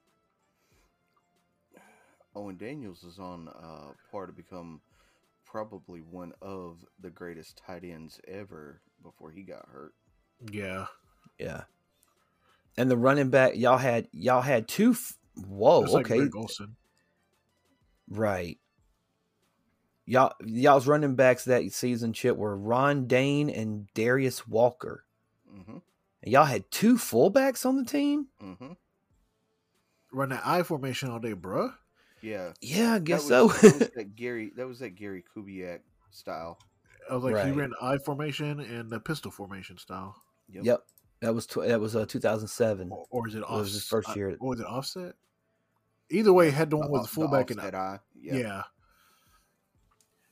Owen Daniels is on uh par to become probably one of the greatest tight ends ever before he got hurt. yeah, Yeah. And the running back, y'all had y'all had two. F- Whoa, like okay, Greg right. Y'all y'all's running backs that season, Chip, were Ron Dayne and Darius Walker. Mm-hmm. And y'all had two fullbacks on the team. Mm-hmm. Run that I formation all day, bruh. Yeah. Yeah, I That guess was, so. that was that Gary that was that Gary Kubiak style. I was like, he ran I formation and the pistol formation style. Yep. yep, that was tw- that was uh, 2007. Or, or is it It was his first year. Or was it offset? Either way, had the one with the fullback and offset I. yeah. Yeah.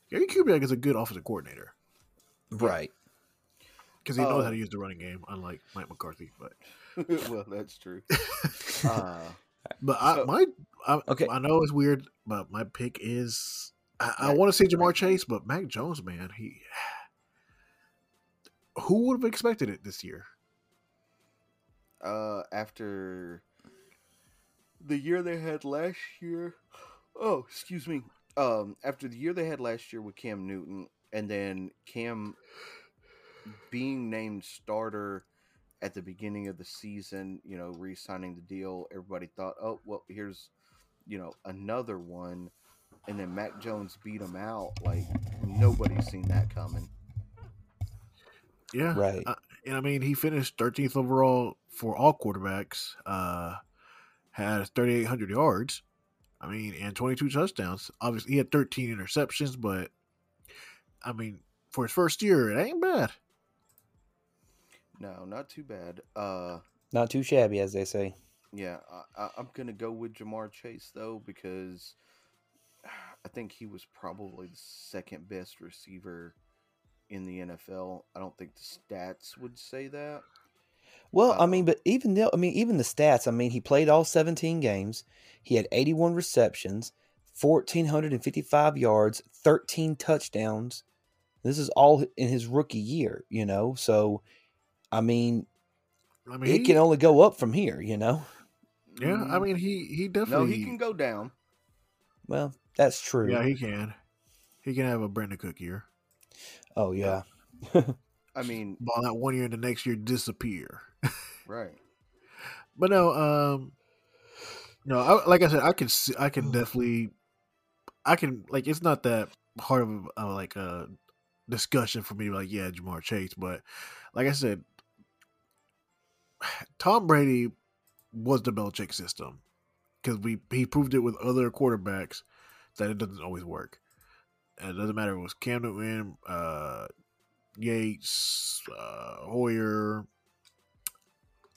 Gary Kubiak is a good offensive coordinator. Right. because he knows how Uh, to use the running game, unlike Mike McCarthy. But well, that's true. Uh, but I, So- my I, Okay. I know it's weird, but my pick is I, I want to say Ja'Marr Chase, but Mac Jones, man, he who would have expected it this year? Uh, after the year they had last year. Oh, excuse me. Um, after the year they had last year with Cam Newton, and then Cam being named starter at the beginning of the season, you know, re-signing the deal, everybody thought, oh, well, here's, you know, another one, and then Mac Jones beat him out. Like nobody's seen that coming. Yeah, Right. Uh, and I mean, he finished 13th overall for all quarterbacks. Uh, had 3,800 yards. I mean, and 22 touchdowns. Obviously, he had 13 interceptions, but I mean, for his first year, it ain't bad. No, not too bad. Uh, Not too shabby, as they say. Yeah, I, I, I'm gonna go with Ja'Marr Chase though because I think he was probably the second best receiver in the NFL. I don't think the stats would say that. Well, I Uh, mean, but even though, I mean, even the stats. I mean, he played all 17 games. He had 81 receptions, 1,455 yards, 13 touchdowns. This is all in his rookie year, you know. So, I mean, I mean, it can only go up from here, you know. yeah. I Mm, mean, he he definitely no, definitely. he can go down. Well, that's true. Yeah, he can. He can have a Brenda Cook year. Oh yeah. I mean, Ball that one year and the next year disappear. right? But no, um, no, I, like I said, I can see, I can definitely, I can like it's not that hard of a, uh, like a discussion for me. to be Like, yeah, Ja'Marr Chase, but like I said, Tom Brady was the Belichick system because we he proved it with other quarterbacks that it doesn't always work. And it doesn't matter if it was Cam Newton, uh, Yates, uh, Hoyer,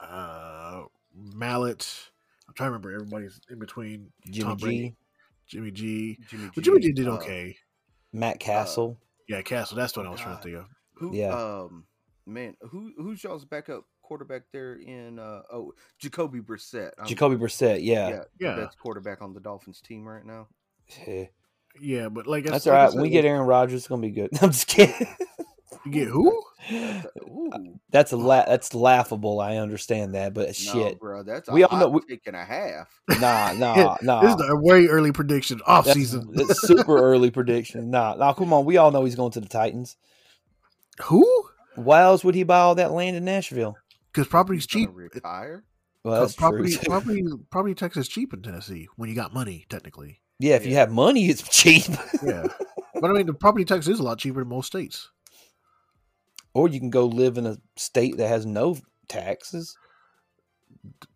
uh, Mallett. I'm trying to remember everybody's in between. Jimmy Tom Brady, G, Jimmy G. Jimmy But Jimmy G, G did uh, okay. Matt Cassel. Yeah, Cassel. That's what oh I was trying to God. think of. Who? Yeah. Um, man, who who's y'all's backup quarterback there in? Uh, oh, Jacoby Brissett. I'm- Jacoby Brissett. Yeah. Yeah, Yeah. That's quarterback on the Dolphins team right now. Yeah, but like That's s- all right. We get Aaron Rodgers, it's gonna be good. I'm just kidding. you get who? Ooh, That's a la- that's laughable. I understand that, but no, shit. bro, that's We all know- hot we- take and a half. Nah, nah, nah. This is a way early prediction off That's, season. that's super early prediction. Nah, nah. Come on. We all know he's going to the Titans. Who? Why else would he buy all that land in Nashville? Because property's cheap. retire. Well, that's property, true. property, property Texas cheap in Tennessee when you got money. Technically, yeah, if you have money, it's cheap. yeah. but I mean, the property tax is a lot cheaper in most states. or you can go live in a state that has no taxes,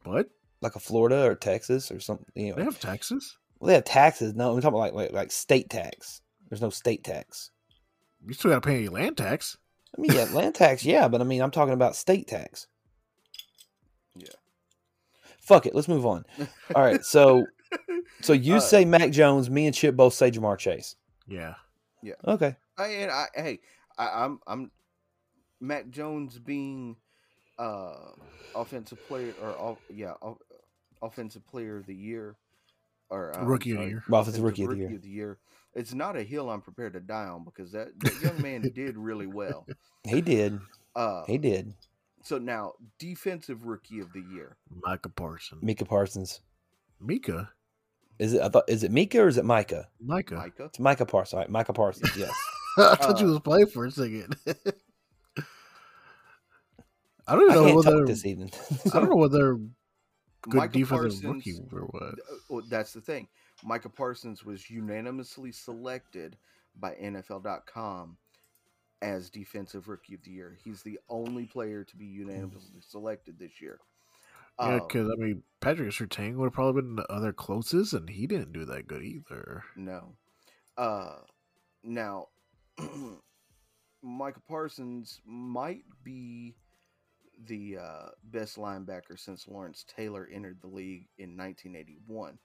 What? like a Florida or Texas or something. You know, They have taxes. well, they have taxes. No, I'm talking about like, like like state tax. There's no state tax. You still got to pay any land tax. I mean, yeah, land tax, yeah, but I mean, I'm talking about state tax. Yeah. Fuck it. Let's move on. All right. So, so you Uh, say Mac Jones. Me and Chip both say Ja'Marr Chase. Yeah. Yeah. Okay. I, and I, hey, I, I'm, I'm, Mac Jones being, uh, offensive player or off, yeah, off, offensive player of the year, or uh, I'm Rookie of the sorry, year. Offensive rookie of the year. of the year. It's not a hill I'm prepared to die on because that, that young man did really well. He did. Uh, He did. So now, defensive rookie of the year. Micah Parsons. Mika Parsons. Mika. Is it? I thought. Is it Mika or is it Micah? Micah. Micah. It's Micah Parsons. All right, Micah Parsons. Yes. I thought you Uh, was playing for a second. I don't even I know can't whether talk this evening. I don't know whether good Micah defensive Parsons- rookie or what. Uh, well, that's the thing. Micah Parsons was unanimously selected by NFL.com as defensive rookie of the year. He's the only player to be unanimously selected this year. Yeah, because I mean Patrick Surtain would have probably been the other closest, and he didn't do that good either. no. Uh, now, Michael Parsons might be the uh, best linebacker since Lawrence Taylor entered the league in 1981.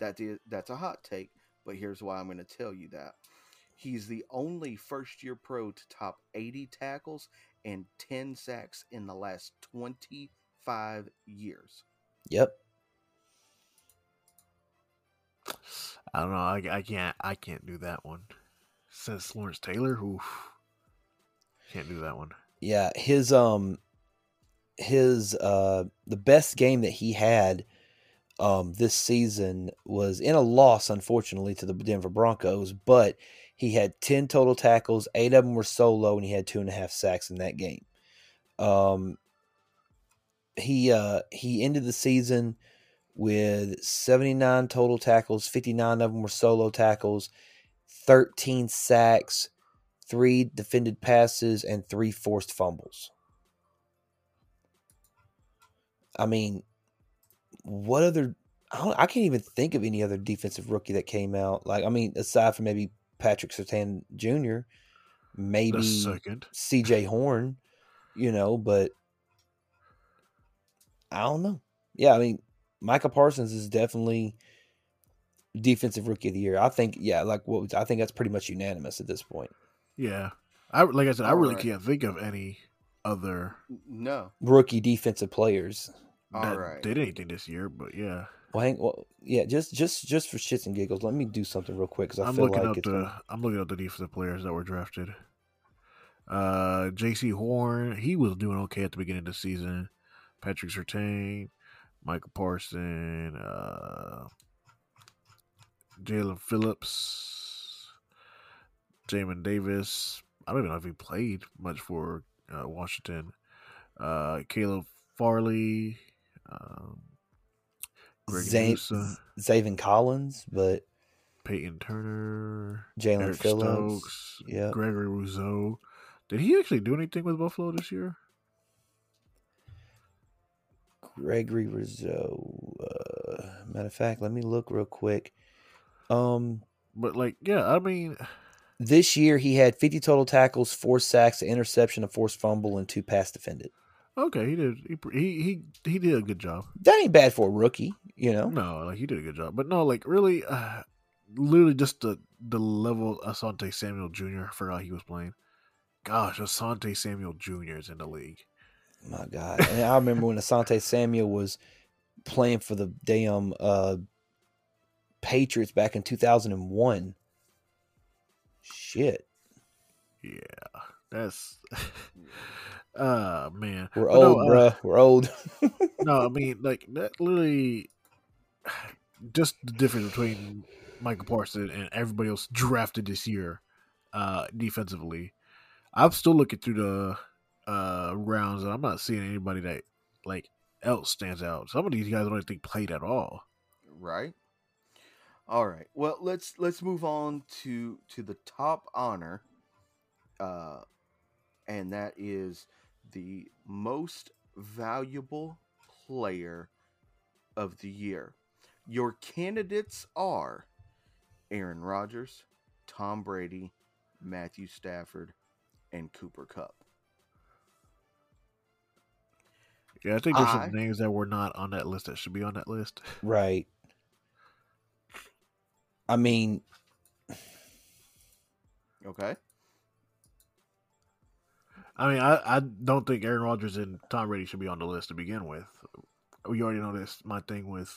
That is, that's a hot take, but here's why I'm going to tell you that. He's the only first year pro to top 80 tackles and 10 sacks in the last 25 years. Yep. I don't know. I, I can't. I can't do that one. Says Lawrence Taylor. Who can't do that one. Yeah, his um his uh the best game that he had um this season was in a loss unfortunately to the Denver Broncos, but he had 10 total tackles, eight of them were solo, and he had two and a half sacks in that game. Um he uh he ended the season with 79 total tackles, 59 of them were solo tackles, 13 sacks, three defended passes, and three forced fumbles. I mean, what other? I, don't, I can't even think of any other defensive rookie that came out. Like, I mean, aside from maybe Patrick Surtain Jr., maybe. Jaycee Horn, you know, but I don't know. Yeah, I mean, Micah Parsons is definitely defensive rookie of the year. I think, yeah, like what was, I think that's pretty much unanimous at this point. Yeah, I like I said, I really right. can't think of any other No. Rookie defensive players. All that right. did anything this year. But yeah, Well, hang, well, yeah, just just just for shits and giggles, let me do something real quick because I I'm feel looking like up the gonna- I'm looking up the defensive players that were drafted. Uh, Jaycee Horn, he was doing okay at the beginning of the season. Patrick Surtain, Michael Parson, uh, Jaelan Phillips, Jamin Davis. I don't even know if he played much for uh, Washington. Uh, Caleb Farley, um, Greg Zay- Zaven Collins, but Peyton Turner, Jaelan Phillips. Stokes, yeah. Gregory Rousseau. Did he actually do anything with Buffalo this year? Gregory Rizzo. Uh, matter of fact, let me look real quick. Um, But like, yeah, I mean, this year he had 50 total tackles, four sacks, an interception, a forced fumble, and two pass defended. okay, he did. He he he, he did a good job. That ain't bad for a rookie, you know. No, like he did a good job. But no, like really, uh, literally just the the level Asante Samuel Jr. Forgot he was playing. Gosh, Asante Samuel Jr. is in the league. My God, and I remember when Asante Samuel was playing for the damn uh, Patriots back in 2001. Shit, Yeah, that's. uh man, we're But no, old, uh, bruh. We're old. no, I mean like that literally just the difference between Michael Parsons and everybody else drafted this year uh defensively. I'm still looking through the uh rounds and I'm not seeing anybody that like else stands out. Some of these guys don't even think played at all. right all right well let's let's move on to to the top honor uh and that is the most valuable player of the year your candidates are aaron rodgers tom brady matthew stafford and cooper kupp Yeah, I think there's I- some names that were not on that list that should be on that list. right. I mean, okay I mean, I, I don't think Aaron Rodgers and Tom Brady should be on the list to begin with. We already know this. My thing with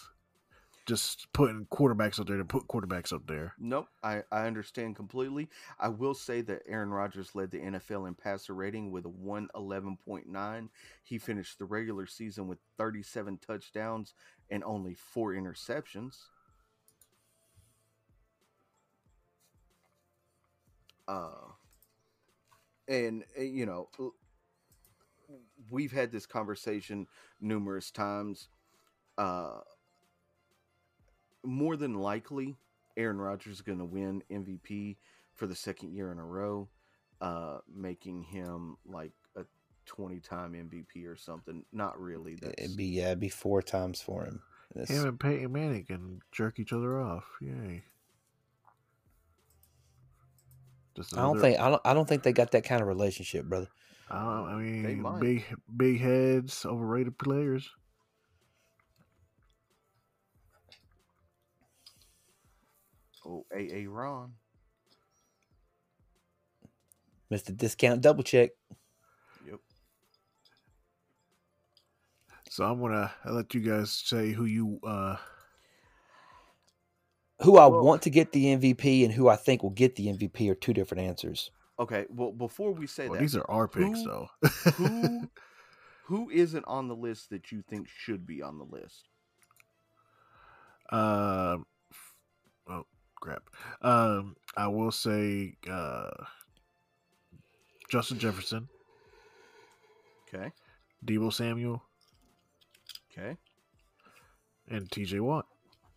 just putting quarterbacks up there to put quarterbacks up there. Nope, I, I understand completely. I will say that Aaron Rodgers led the NFL in passer rating with a 111.9. He finished the regular season with 37 touchdowns and only four interceptions. Uh, and, uh, you know, we've had this conversation numerous times. Uh, more than likely, Aaron Rodgers is going to win MVP for the second year in a row, uh, making him like a 20 time MVP or something. Not really. That's, it'd be yeah, it'd be four times for him. That's- Him and Peyton Manning can jerk each other off. Yay. Just I don't think I don't I don't think they got that kind of relationship, brother. I, don't, I mean, big big heads, overrated players. Oh, AA Ron. Mr. Discount Double Check. Yep. So I'm gonna I'll let you guys say who you uh Who I Well- want to get the MVP and who I think will get the MVP are two different answers. Okay. Well, before we say well, that, these are our picks Who- though. who who isn't on the list that you think should be on the list? Um oh crap. Um I will say uh Justin Jefferson, Okay. Deebo Samuel, Okay. and TJ Watt.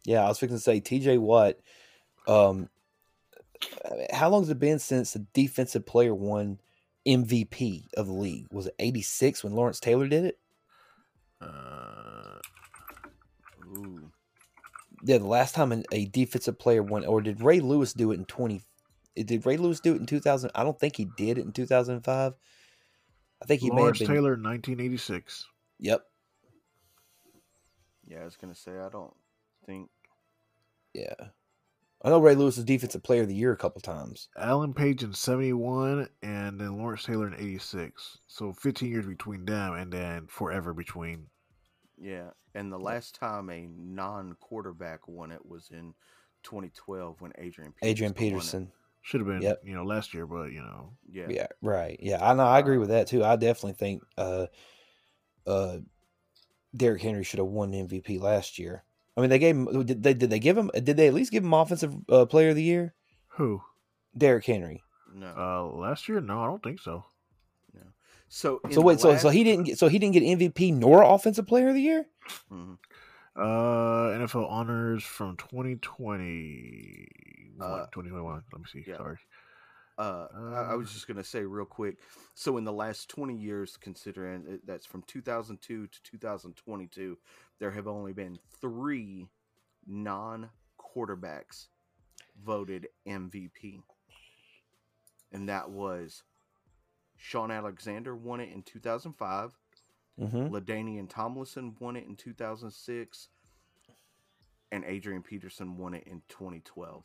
Yeah, I was fixing to say TJ Watt. Um, how long has it been since the defensive player won MVP of the league? Was it 86 when Lawrence Taylor did it? Uh Ooh. Yeah, the last time a defensive player won, or did Ray Lewis do it in 20? Did Ray Lewis do it in 2000? I don't think he did it in 2005. I think he Lawrence may have been. Taylor, 1986. Yep. Yeah, I was gonna say I don't think. Yeah. I know Ray Lewis was defensive player of the year a couple times. Alan Page in 71, and then Lawrence Taylor in 86. So 15 years between them, and then forever between. Yeah, and the last time a non-quarterback won it was in 2012 when Adrian Peterson Adrian. Peterson. Should have been, Yep. you know, last year, but, you know. Yeah. Yeah. right. Yeah, I know. I agree with that too. I definitely think uh, uh, Derrick Henry should have won MVP last year. I mean, they gave him. Did they? Did they give him? Did they at least give him offensive uh, player of the year? Who? Derrick Henry. No. Uh, last year? No, I don't think so. No. So So wait. So so he didn't get. So he didn't get MVP nor offensive player of the year. Mhm. Uh, NFL honors from 2020. Uh, 2021. Let me see. yeah. Sorry. Uh, I, I was Uh, just gonna say real quick. So in the last 20 years, considering it- that's from 2002 to 2022, there have only been three non-quarterbacks voted MVP, and that was Shaun Alexander won it in 2005. Mm-hmm. Tomlinson won it in 2006, and Adrian Peterson won it in 2012.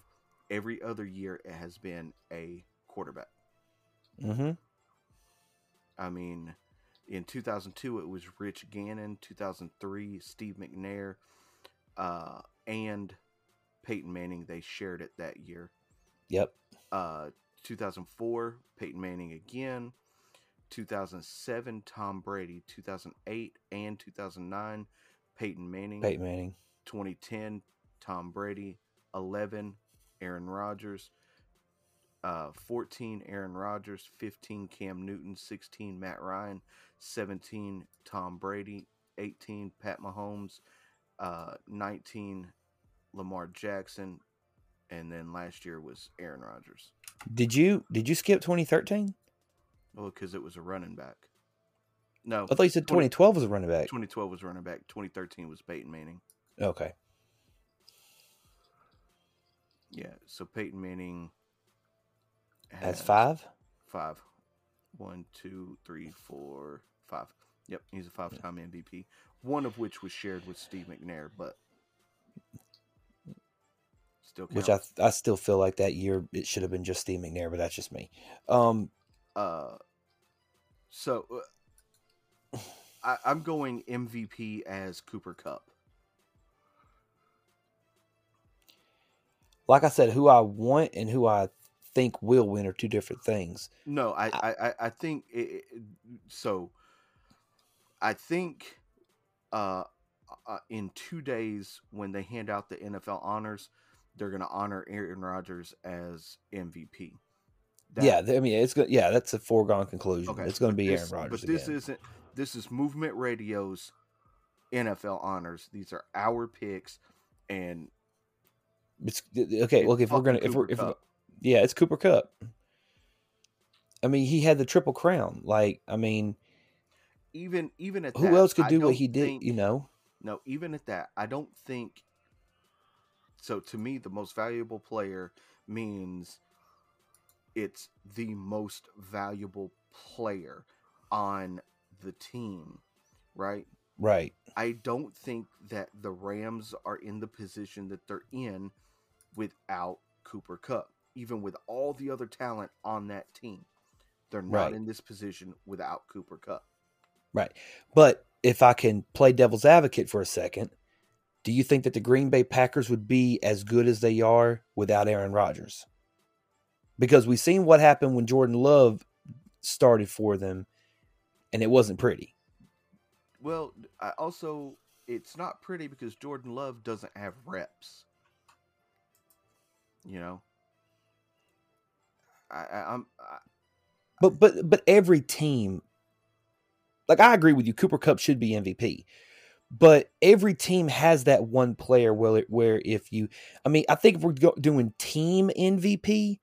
Every other year, it has been a quarterback. Mm-hmm. I mean, in 2002, it was Rich Gannon. 2003, Steve McNair, uh, and Peyton Manning. They shared it that year. Yep. Uh, 2004, Peyton Manning again. 2007, Tom Brady. 2008 and 2009, Peyton Manning. Peyton Manning. 2010, Tom Brady. 11, Aaron Rodgers. Uh, 14, Aaron Rodgers. 15, Cam Newton. 16, Matt Ryan. 17, Tom Brady. 18, Pat Mahomes. Uh, 19, Lamar Jackson. And then last year was Aaron Rodgers. Did you did you skip 2013? Well, because it was a running back. No, I thought you said 20 2012 was a running back. 2012 was running back. 2013 was Peyton Manning. Okay. Yeah, so Peyton Manning. That's has five. Five. One, two, three, four, five. Yep, he's a five-time MVP. One of which was shared with Steve McNair, but still counts. Which I I still feel like that year it should have been just Steve McNair, but that's just me. Um. uh, so uh, I, I'm going MVP as Cooper Kupp. like I said, who I want and who I think will win are two different things. No, I I, I, I think it, it- so. I think uh, uh, in two days when they hand out the NFL honors, they're going to honor Aaron Rodgers as MVP. That- yeah, I mean it's good. Yeah, that's a foregone conclusion. Okay, it's going to be this- Aaron Rodgers But this again. isn't. This is Movement Radio's NFL honors. These are our picks, and It's okay. Look, if we're gonna, if we're, if we're, yeah, it's Cooper Kupp. I mean, he had the triple crown. Like, I mean, even even at who that, else could do what he did? You know, No, even at that, I don't think. So to me, the most valuable player means it's the most valuable player on the team, right? right? I don't think that the Rams are in the position that they're in without Cooper Kupp, even with all the other talent on that team. They're not Right. in this position without Cooper Kupp. Right. But if I can play devil's advocate for a second, do you think that the Green Bay Packers would be as good as they are without Aaron Rodgers? Because we've seen what happened when Jordan Love started for them, and it wasn't pretty. Well, I also it's not pretty because Jordan Love doesn't have reps. You know, I, I I'm I, But but but every team, like I agree with you, Cooper Kupp should be MVP. But every team has that one player where it, where if you, I mean, I think if we're doing team MVP,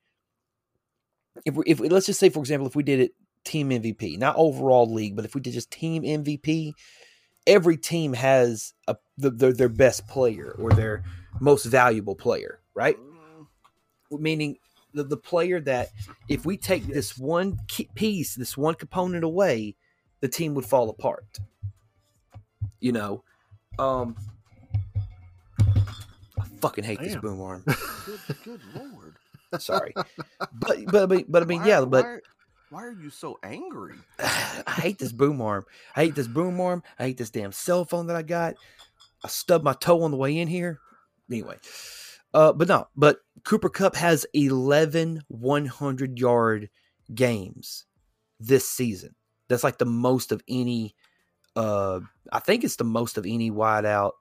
if we if let's just say for example, if we did it team MVP, not overall league, but if we did just team MVP, every team has a the, their their best player or their most valuable player, right? Meaning the, the player that if we take this one piece, this one component away, the team would fall apart. You know, um, I fucking hate this boom arm. good, good lord. Sorry, but but but, but I mean, Why- yeah, but why, why are you so angry? I hate this boom arm. I hate this boom arm. I hate this damn cell phone that I got. I stubbed my toe on the way in here. Anyway, uh, but no, but Cooper Kupp has 11 100 yard games this season. That's like the most of any. Uh, I think it's the most of any wideout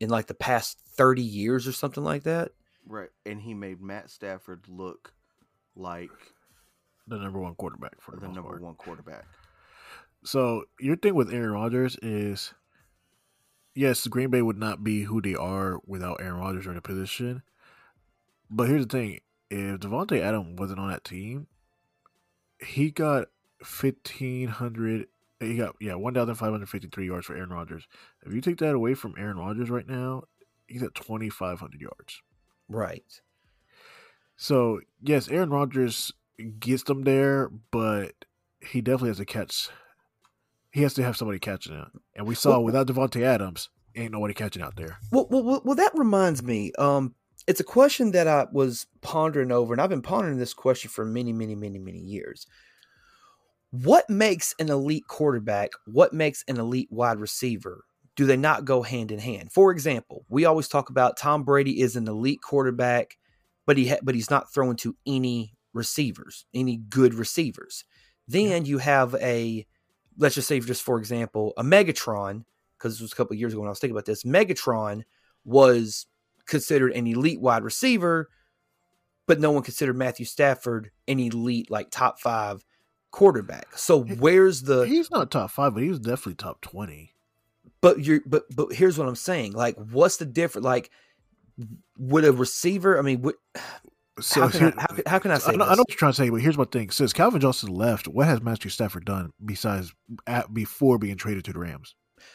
in like the past 30 years or something like that. Right, and he made Matt Stafford look like the number one quarterback for the, the number part. one quarterback. So your thing with Aaron Rodgers is, yes, Green Bay would not be who they are without Aaron Rodgers in the position. But here's the thing: if Davante Adams wasn't on that team, he got fifteen hundred. He got yeah one thousand five hundred fifty three yards for Aaron Rodgers. If you take that away from Aaron Rodgers right now, he's at twenty five hundred yards. Right. So yes, Aaron Rodgers gets them there, but he definitely has to catch. He has to have somebody catching it, and we saw Well- without Davante Adams, ain't nobody catching out there. Well, well, well, well, that reminds me. Um, it's a question that I was pondering over, and I've been pondering this question for many, many, many, many years. What makes an elite quarterback? What makes an elite wide receiver? Do they not go hand in hand? For example, we always talk about Tom Brady is an elite quarterback, but he ha- but he's not throwing to any receivers, any good receivers. Then you have a, let's just say, just for example, a Megatron, because this was a couple of years ago when I was thinking about this. Megatron was considered an elite wide receiver, but no one considered Matthew Stafford an elite, like top five quarterback. So He- where's the He's not top five, but he was definitely top twenty. but you're but but here's what I'm saying. Like, what's the difference? Like, would a receiver? I mean, would, So how, can here- I, how, can, how can I say I know, I know what you're trying to say, but here's my thing: since Calvin Johnson left, what has Matthew Stafford done besides at, before being traded to the Rams?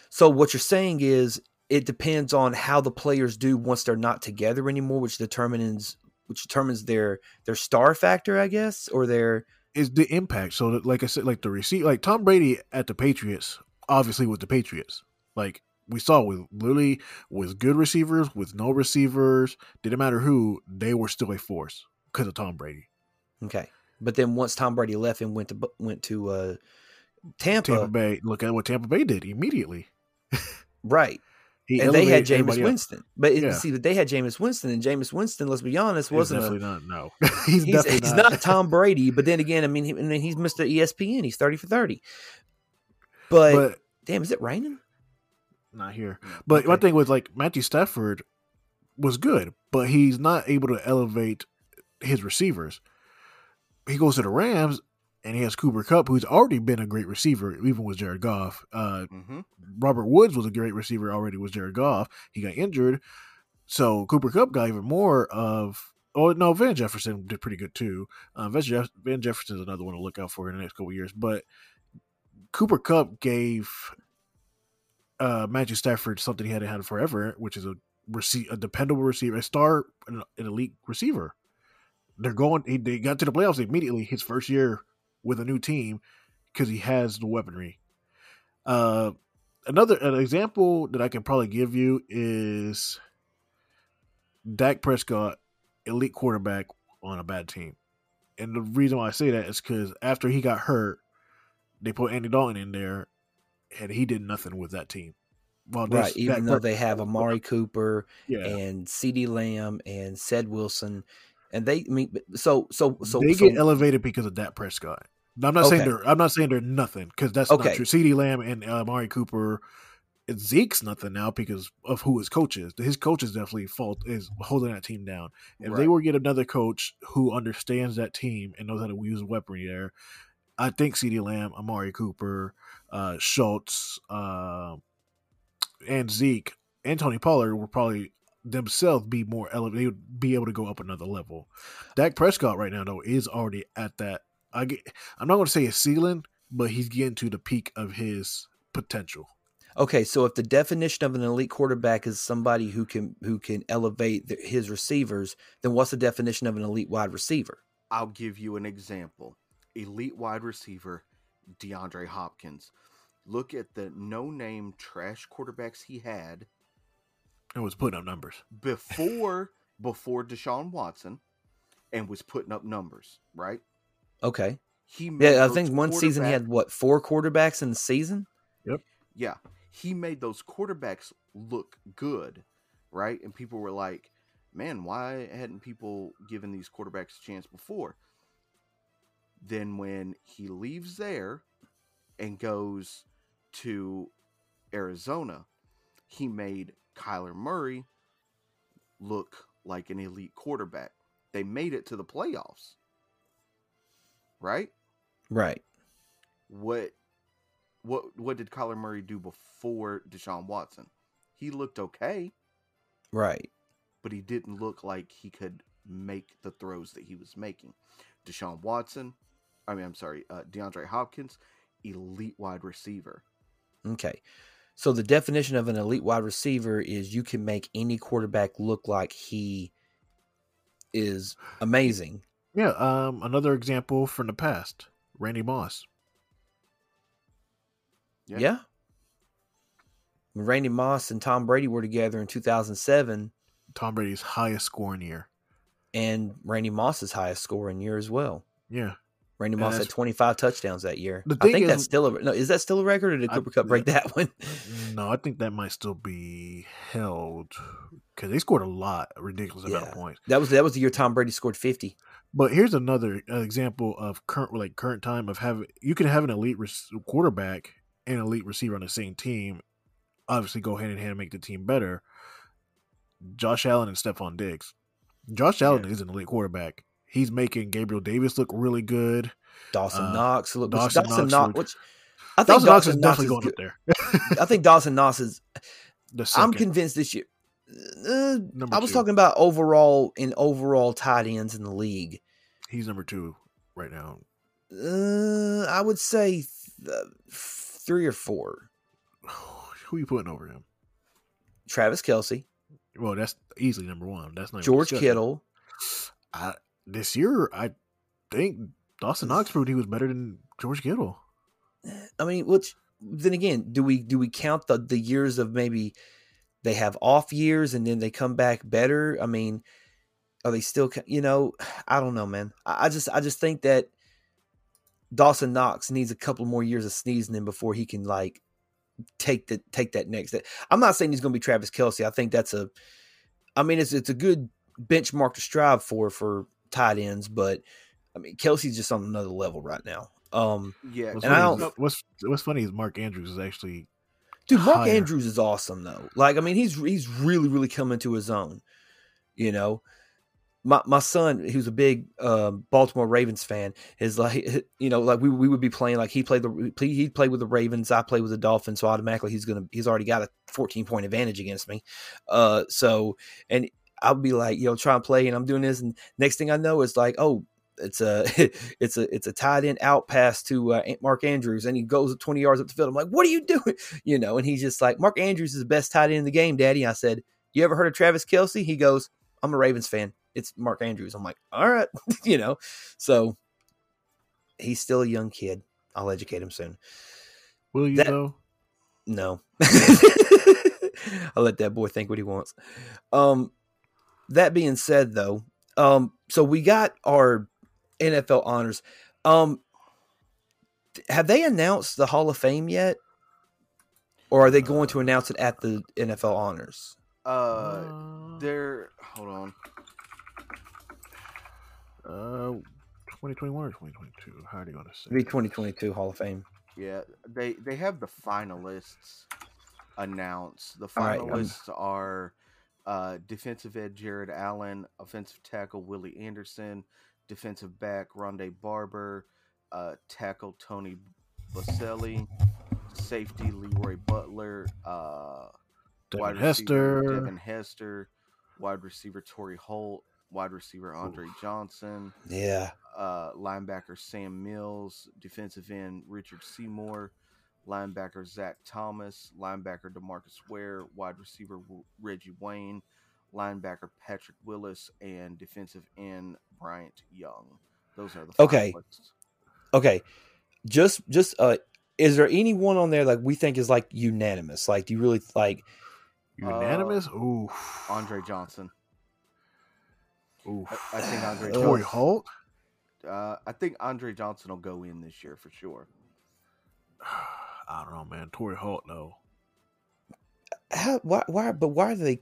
So what you're saying is it depends on how the players do once they're not together anymore, which determines which determines their their star factor, I guess, or their Is the impact? So, that, like I said, like the receipt, like Tom Brady at the Patriots, obviously with the Patriots, like we saw with literally with good receivers, with no receivers, didn't matter who, they were still a force because of Tom Brady. okay. But then once Tom Brady left and went to went to uh, Tampa, Tampa Bay, look at what Tampa Bay did immediately. right? He and they had Jameis. Winston, but it, Yeah. see, but they had Jameis Winston, and Jameis Winston, let's be honest, He's wasn't a, definitely not. No, he's, he's, definitely he's not. not. Tom Brady. But then again, I mean, he, I mean, he's Mr. ESPN. He's thirty for thirty. But, but damn, is it raining? not here. Mm, but my thing was like Matthew Stafford was good, but he's not able to elevate his receivers. He goes to the Rams and he has Cooper Kupp, who's already been a great receiver, even with Jared Goff. Uh, hmm Robert Woods was a great receiver already with Jared Goff. He got injured. So Cooper Kupp got even more of oh no, Van Jefferson did pretty good too. Uh, Van, Jeff- Van Jefferson is another one to look out for in the next couple of years. But Cooper Kupp gave uh, Matthew Stafford something he hadn't had forever, which is a receive a dependable receiver, a star, an, an elite receiver. They're going. He, they got to the playoffs immediately. His first year with a new team because he has the weaponry. Uh, another an example that I can probably give you is Dak Prescott, elite quarterback on a bad team. And the reason why I say that is because after he got hurt, they put Andy Dalton in there, and he did nothing with that team. Well, right, even though they have Amari Cooper yeah. and CeeDee Lamb and Ced Wilson, and they I mean so so so they so, get elevated because of Dak Prescott. I'm not saying they're I'm not saying they're nothing because that's Okay. not true. CeeDee Lamb and uh, Amari Cooper, Zeke's nothing now because of who his coach is. His coach is definitely fault is holding that team down. If they were to get another coach who understands that team and knows how to use weaponry there, I think CeeDee Lamb, Amari Cooper, uh, Schultz, uh, and Zeke and Tony Pollard will probably themselves be more elevated. They would be able to go up another level. Dak Prescott right now though is already at that. I get. I'm not going to say a ceiling, but he's getting to the peak of his potential. Okay, so if the definition of an elite quarterback is somebody who can who can elevate the, his receivers, then what's the definition of an elite wide receiver? I'll give you an example. Elite wide receiver, DeAndre Hopkins. Look at the no name trash quarterbacks he had It was putting up numbers. before before Deshaun Watson and was putting up numbers, right? Okay, He made yeah, I think one season he had what four quarterbacks in the season. Yep. Yeah, he made those quarterbacks look good, right? And people were like, "Man, why hadn't people given these quarterbacks a chance before?" Then when he leaves there and goes to Arizona, he made Kyler Murray look like an elite quarterback. They made it to the playoffs. Right? Right. what what what did Kyler Murray do before Deshaun Watson? He looked okay, Right. but he didn't look like he could make the throws that he was making. Deshaun Watson, I mean, I'm sorry, uh, DeAndre Hopkins, elite wide receiver. Okay. So the definition of an elite wide receiver is you can make any quarterback look like he is amazing. Yeah. Um. Another example from the past: Randy Moss. Yeah. Yeah. When Randy Moss and Tom Brady were together in 2007, Tom Brady's highest scoring year. and Randy Moss's highest scoring year as well. Yeah. Randy Moss had 25 touchdowns that year. I think is- that's still a no. Is that still a record, or did I- Cooper Kupp break that one? No, I think that might still be held because they scored a lot, a ridiculous amount of points. That was that was the year Tom Brady scored 50. But here's another uh, example of current, like current time of having you can have an elite rec- quarterback and elite receiver on the same team. Obviously, go hand in hand and make the team better. Josh Allen and Stefon Diggs. Josh Allen Yeah. is an elite quarterback. He's making Gabriel Davis look really good. Dawson Uh, Knox. Look, Dawson Dawson, Knox Knox. looked- Which I think Dawson Knox is definitely Knox going good. up there. I think Dawson Knox is. the I'm convinced this year. Uh, I was two. talking about overall in overall tight ends in the league. He's number two right now. Uh, I would say th- three or four. Who are you putting over him? Travis Kelce, Well, that's easily number one. That's not George. Kittle. I, this year, I think Dawson Knox proved he was better than George Kittle. I mean, which then again, do we do we count the the years of maybe they have off years and then they come back better? I mean, are they still? You know, I don't know, man. I, I just I just think that Dawson Knox needs a couple more years of sneezing in before he can like take the take that next. I'm not saying he's going to be Travis Kelce. I think that's a, I mean, it's it's a good benchmark to strive for for tight ends, but I mean, Kelce's just on another level right now. Um, Yeah, What's And I don't- is, what's what's funny is Mark Andrews is actually Dude, Mark higher. Andrews is awesome though. Like, I mean, he's he's really really coming to his own. You know, my my son, who's a big um, Baltimore Ravens fan, is like, you know, like we we would be playing like he played the he played with the Ravens, I played with the Dolphins, so automatically he's gonna he's already got a 14 point advantage against me. Uh, so and I'll be like, you know, try and play, and I'm doing this, and next thing I know, it's like, oh. It's a it's a it's a tight end out pass to uh, Mark Andrews, and he goes 20 yards up the field. I'm like, "What are you doing?" you know, and he's just like, Mark Andrews is the best tight end in the game, Daddy. I said, You ever heard of Travis Kelce? He goes, I'm a Ravens fan. It's Mark Andrews. I'm like, All right, you know. So he's still a young kid. I'll educate him soon. will you That- though? No. I'll let that boy think what he wants. Um that being said though, um, so we got our NFL honors. Um, have they announced the Hall of Fame yet, or are they going to announce it at the NFL honors? Uh, Uh, they're hold on. uh, 2021 or 2022? How do you want to say? The 2022 Hall of Fame. Yeah, they they have the finalists announced. The All right, finalists are uh, defensive end Jared Allen, offensive tackle Willie Anderson, defensive back Rondé Barber, uh, tackle Tony Boselli, safety Leroy Butler, uh, Devin wide receiver Hester. Devin Hester, wide receiver Torry Holt, wide receiver Andre Johnson, Yeah. uh, linebacker Sam Mills, defensive end Richard Seymour, linebacker Zach Thomas, linebacker Demarcus Ware, wide receiver W- Reggie Wayne, linebacker Patrick Willis, and defensive end Bryant Young. Those are the Okay. finalists. Okay. Just just uh is there anyone on there like we think is like unanimous? Like do you really like Unanimous? Ooh. Andre Johnson. Ooh. I, I think Andre. Uh, Torry Holt? uh, I think Andre Johnson will go in this year for sure. I don't know, man. Torry Holt, though. how why why but why are they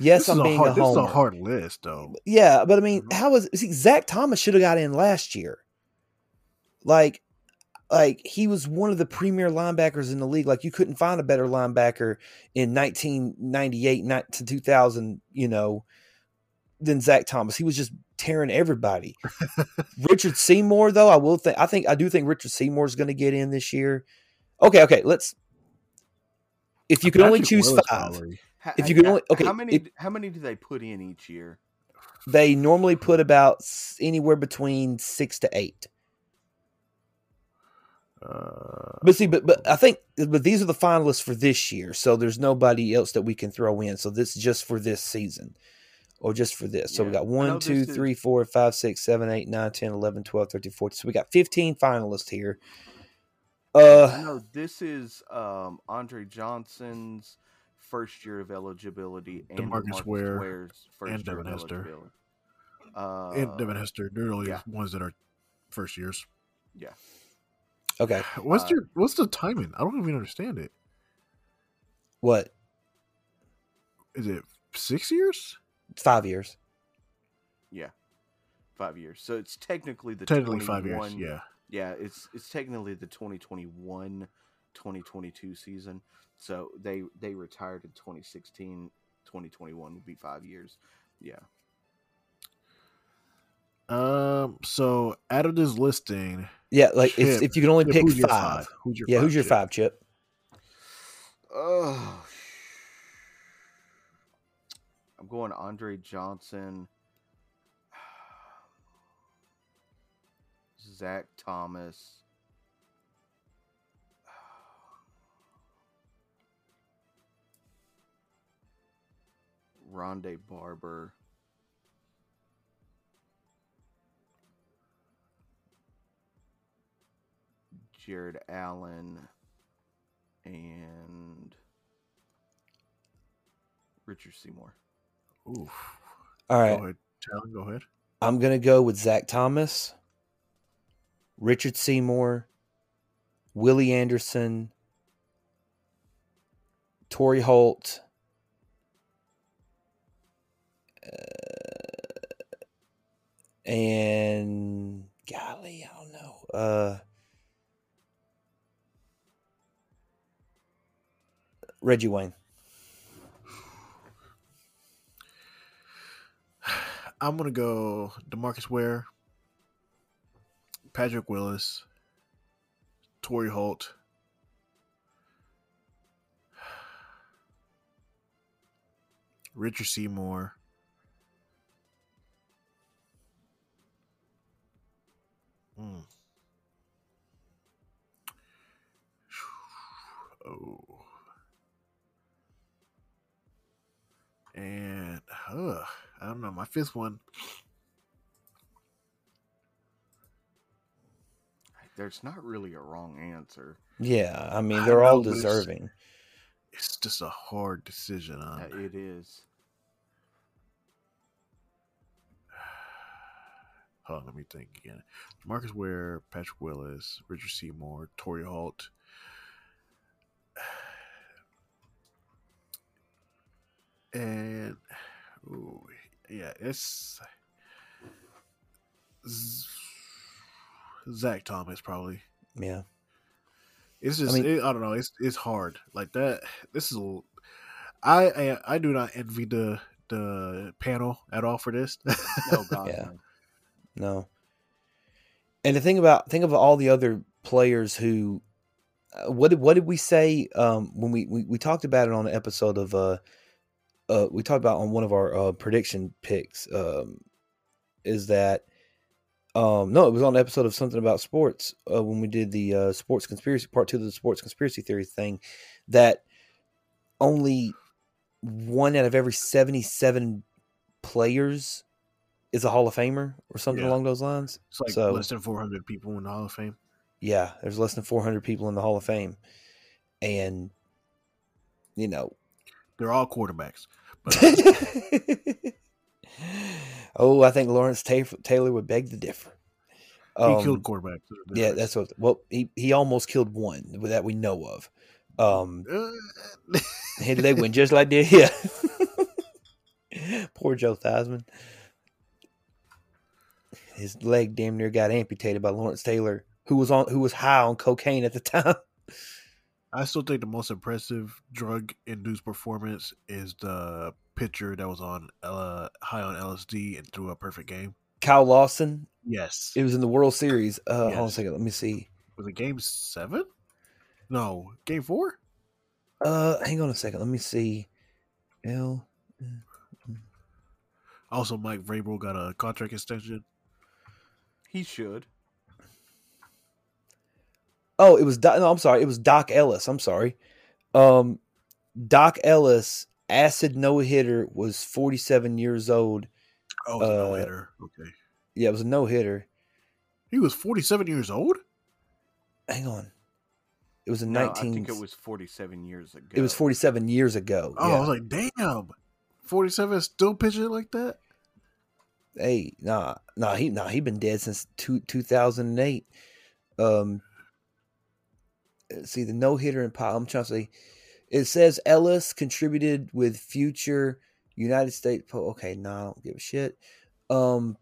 Yes, this I'm is a being hard, a This is a hard list, though. Yeah, but I mean, Mhm. how was see Zach Thomas should have got in last year. Like like he was one of the premier linebackers in the league. Like you couldn't find a better linebacker in 1998 ni- to 2000, you know, than Zach Thomas. He was just tearing everybody. Richard Seymour though, I will think I think I do think Richard Seymour is going to get in this year. Okay, okay, let's if you could only choose Willis, five, probably. If you ha- could only- okay, how many? if- how many do they put in each year? they normally put about anywhere between six to eight. Uh, But see, but but I think but these are the finalists for this year, so there's nobody else that we can throw in. So this is just for this season. Or just for this. So we Yeah. got I know one, this two, is- three, four, five, six, seven, eight, nine, 10, 11, 12, 13, 14. So we got 15 finalists here. Uh no, this is um, Andre Johnson's first year of eligibility and DeMarcus Ware Ware's first and year Devin of Hester. eligibility. Uh, and Devin Hester. They're really yeah. the ones that are first years. Yeah. Okay. What's Uh, your What's the timing? I don't even understand it. What? Is it six years? Five years. Yeah, five years. So it's technically the Technically five years. Yeah. Yeah. It's it's technically the 2021 2022 season. So they they retired in 2016. 2021 would be five years. Yeah. Um. So out of this listing, Yeah, like if, Chip. if you can only Chip, pick who's your five. Who's your Yeah, five, who's your Chip? five, Chip? Oh, I'm going Andre Johnson, Zach Thomas. Rondé Barber. Jared Allen and Richard Seymour. Oof. All right. Go ahead, Talon. Go ahead. I'm gonna go with Zach Thomas, Richard Seymour, Willie Anderson, Torry Holt, uh, and golly, I don't know. Uh, Reggie Wayne. I'm gonna go Demarcus Ware, Patrick Willis, Torry Holt. Richard Seymour. Hmm. Oh. And uh, I don't know. My fifth one. There's not really a wrong answer. Yeah, I mean they're all know, but it's- deserving. It's just a hard decision Uh, on. it is. Hold on, let me think again. Marcus Ware, Patrick Willis, Richard Seymour, Torry Holt. And ooh, yeah, it's Z- Zach Thomas probably. Yeah. It's just I, mean- it, I don't know. It's it's hard like that. This is a- I I I do not envy the the panel at all for this. No God. Yeah. no. No. And the thing about think of all the other players who uh, what did what did we say um when we, we we talked about it on an episode of uh uh we talked about on one of our uh prediction picks um is that um no it was on an episode of something about sports uh, when we did the uh sports conspiracy part 2 of the sports conspiracy theory thing that only one out of every 77 players is a Hall of Famer or something Yeah. along those lines. it's like So- less than four hundred people in the Hall of Fame. Yeah, there's less than 400 people in the Hall of Fame, and you know. They're all quarterbacks. But oh, I think Lawrence Taylor would beg to differ. he Um, killed quarterbacks. Yeah, that's what. Well, he he almost killed one that we know of. Um, his leg went just like that. Yeah. Poor Joe Theismann. His leg damn near got amputated by Lawrence Taylor, who was on who was high on cocaine at the time. I still think the most impressive drug induced performance is the pitcher that was on uh, high on LSD and threw a perfect game. Kyle Lawson. Yes. It was in the World Series. Uh, Hold on a second. Let me see. was it game seven? No, game four? Uh, hang on a second. Let me see. L. Also, Mike Vrabel got a contract extension. He should. Oh, it was. Doc, no, I'm sorry. It was Doc Ellis. I'm sorry. Um, Doc Ellis, acid no hitter, was 47 years old. Oh, it was a Uh, no hitter. Okay. Yeah, it was a no hitter. He was 47 years old? Hang on. It was in No, 19. I think it was 47 years ago. It was 47 years ago. Oh, yeah. I was like, damn. 47 still pitching like that? hey, nah, nah, he nah, he been dead since two, 2008. Um, let's see the no hitter in pile. I'm trying to say, it says Ellis contributed with future United States. Po- okay, no, I don't give a shit. Um,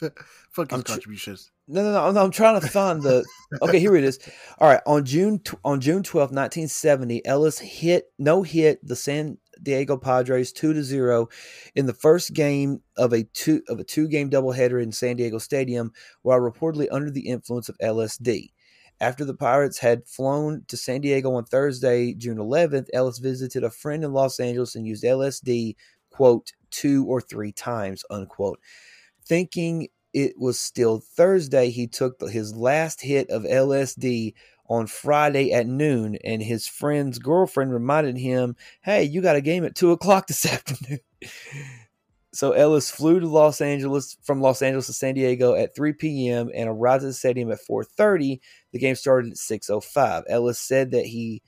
Fuck his I'm tr- contributions. no, no, no, no. I'm trying to find the. Okay, here it is. All right, on June tw- on June 12th, 1970, Ellis hit no hit the San Diego Padres two to zero in the first game of a two of a two game doubleheader in San Diego Stadium, while reportedly under the influence of LSD. After the Pirates had flown to San Diego on Thursday, June 11th, Ellis visited a friend in Los Angeles and used LSD, quote, two or three times, unquote. Thinking it was still Thursday, he took his last hit of LSD on Friday at noon, and his friend's girlfriend reminded him, Hey, you got a game at two o'clock this afternoon. So Ellis flew to Los Angeles from Los Angeles to San Diego at 3 p.m. and arrived at the stadium at 4:30. The game started at 6:05. Ellis said that he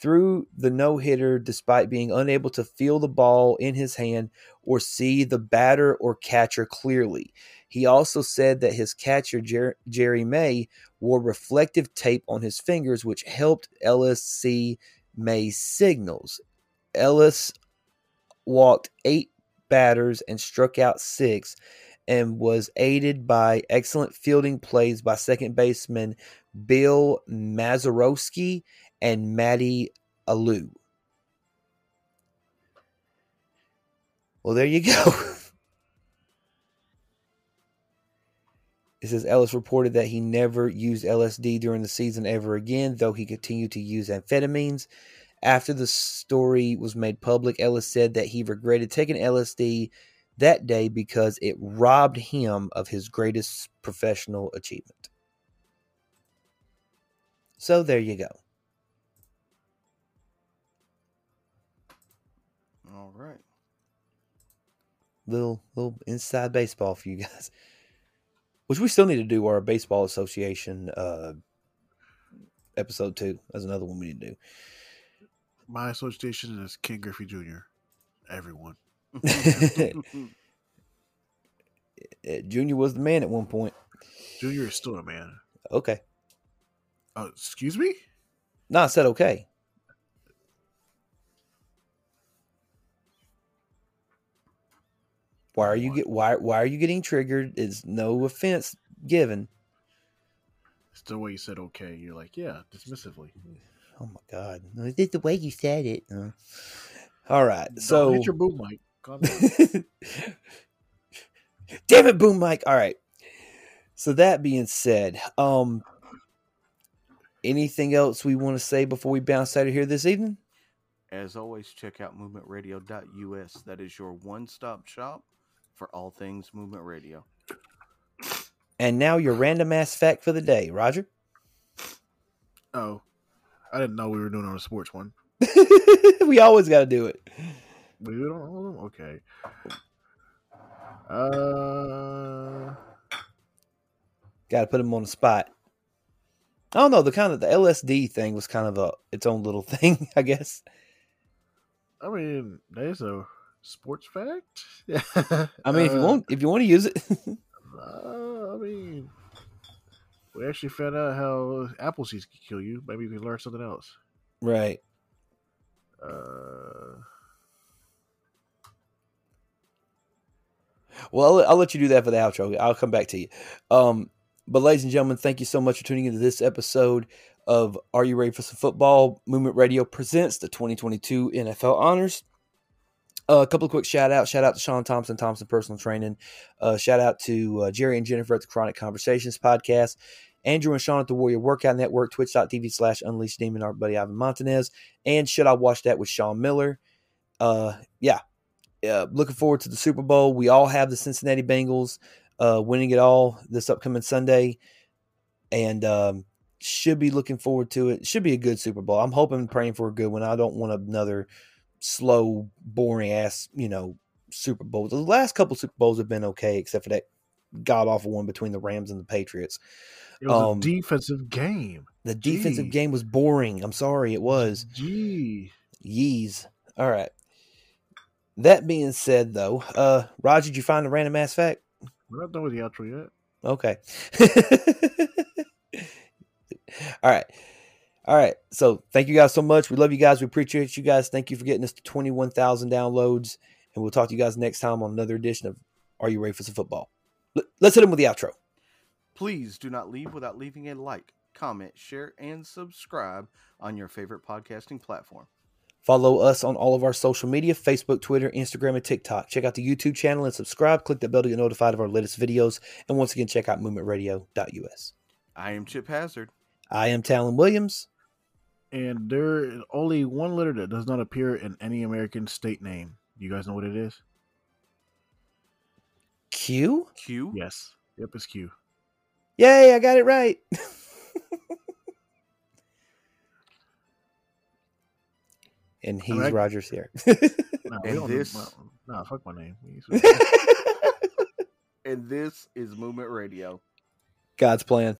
threw the no-hitter despite being unable to feel the ball in his hand or see the batter or catcher clearly. He also said that his catcher Jer- Jerry May wore reflective tape on his fingers which helped Ellis see May's signals. Ellis walked 8 batters and struck out six and was aided by excellent fielding plays by second baseman Bill Mazeroski and Matty Alou. Well, there you go. It says Ellis reported that he never used LSD during the season ever again, though he continued to use amphetamines. After the story was made public, Ellis said that he regretted taking LSD that day because it robbed him of his greatest professional achievement. So there you go. All right. Little little inside baseball for you guys. Which we still need to do our baseball association uh episode two. That's another one we need to do. My association is Ken Griffey Jr. Everyone. Junior was the man at one point. Junior is still a man. Okay. Uh, excuse me? No, I said okay. Why are you get why why are you getting triggered? Is no offense given. It's the way you said okay. You're like, yeah, dismissively. Oh my god. No, it's the way you said it. Uh, all right. Don't So hit your boom mic. Damn it, boom Mike. All right. So that being said, um anything else we want to say before we bounce out of here this evening? As always, check out movementradio.us. That is your one stop shop for all things movement radio. And now your random ass fact for the day, Roger. oh, I didn't know we were doing on a sports one. we always got to do it. We don't. All of them. Okay. Uh, Got to put him on the spot. I don't know. The kind of the LSD thing was kind of a its own little thing, I guess. I mean, there's a sports fact. I mean, if you want, if you want to use it, Uh, I mean, we actually found out how apple seeds can kill you. Maybe we can learn something else. right? Uh, Well, I'll, I'll let you do that for the outro. I'll come back to you. Um, but, ladies and gentlemen, thank you so much for tuning into this episode of Are You Ready for Some Football? Movement Radio presents the 2022 NFL Honors. Uh, a couple of quick shout outs. Shout out to Sean Thompson, Thompson Personal Training. Uh, shout out to uh, Jerry and Jennifer at the Chronic Conversations podcast. Andrew and Sean at the Warrior Workout Network, twitch.tv slash Unleashed Demon, our buddy Ivan Montanez. And Should I Watch That with Sean Miller? Uh, yeah, uh, looking forward to the Super Bowl. We all have the Cincinnati Bengals uh, winning it all this upcoming Sunday, and um, should be looking forward to it. Should be a good Super Bowl. I'm hoping and praying for a good one. I don't want another slow, boring ass, you know, Super Bowl. The last couple Super Bowls have been okay, except for that god awful one between the Rams and the Patriots. It was Um, a defensive game. The defensive Gee. game was boring. I'm sorry, it was. Gee, Yees. All right. That being said, though, uh, Roger, did you find the random ass fact? we're not done with the outro yet. Okay. All right. All right. So thank you guys so much. We love you guys. We appreciate you guys. Thank you for getting us to 21,000 downloads. And we'll talk to you guys next time on another edition of Are You Ready for Some Football? Let's hit them with the outro. Please do not leave without leaving a like, comment, share, and subscribe on your favorite podcasting platform. Follow us on all of our social media Facebook, Twitter, Instagram, and TikTok. Check out the YouTube channel and subscribe. Click the bell to get notified of our latest videos. And once again, check out movementradio.us. I am Chip Hazard. I am Talon Williams. And there is only one letter that does not appear in any American state name. You guys know what it is? Q? Q. Yes. Yep, it's Q. Yay, I got it right. and he's right. Rogers here. No, And this- well, Nah, fuck my name. And this is Movement Radio. God's plan.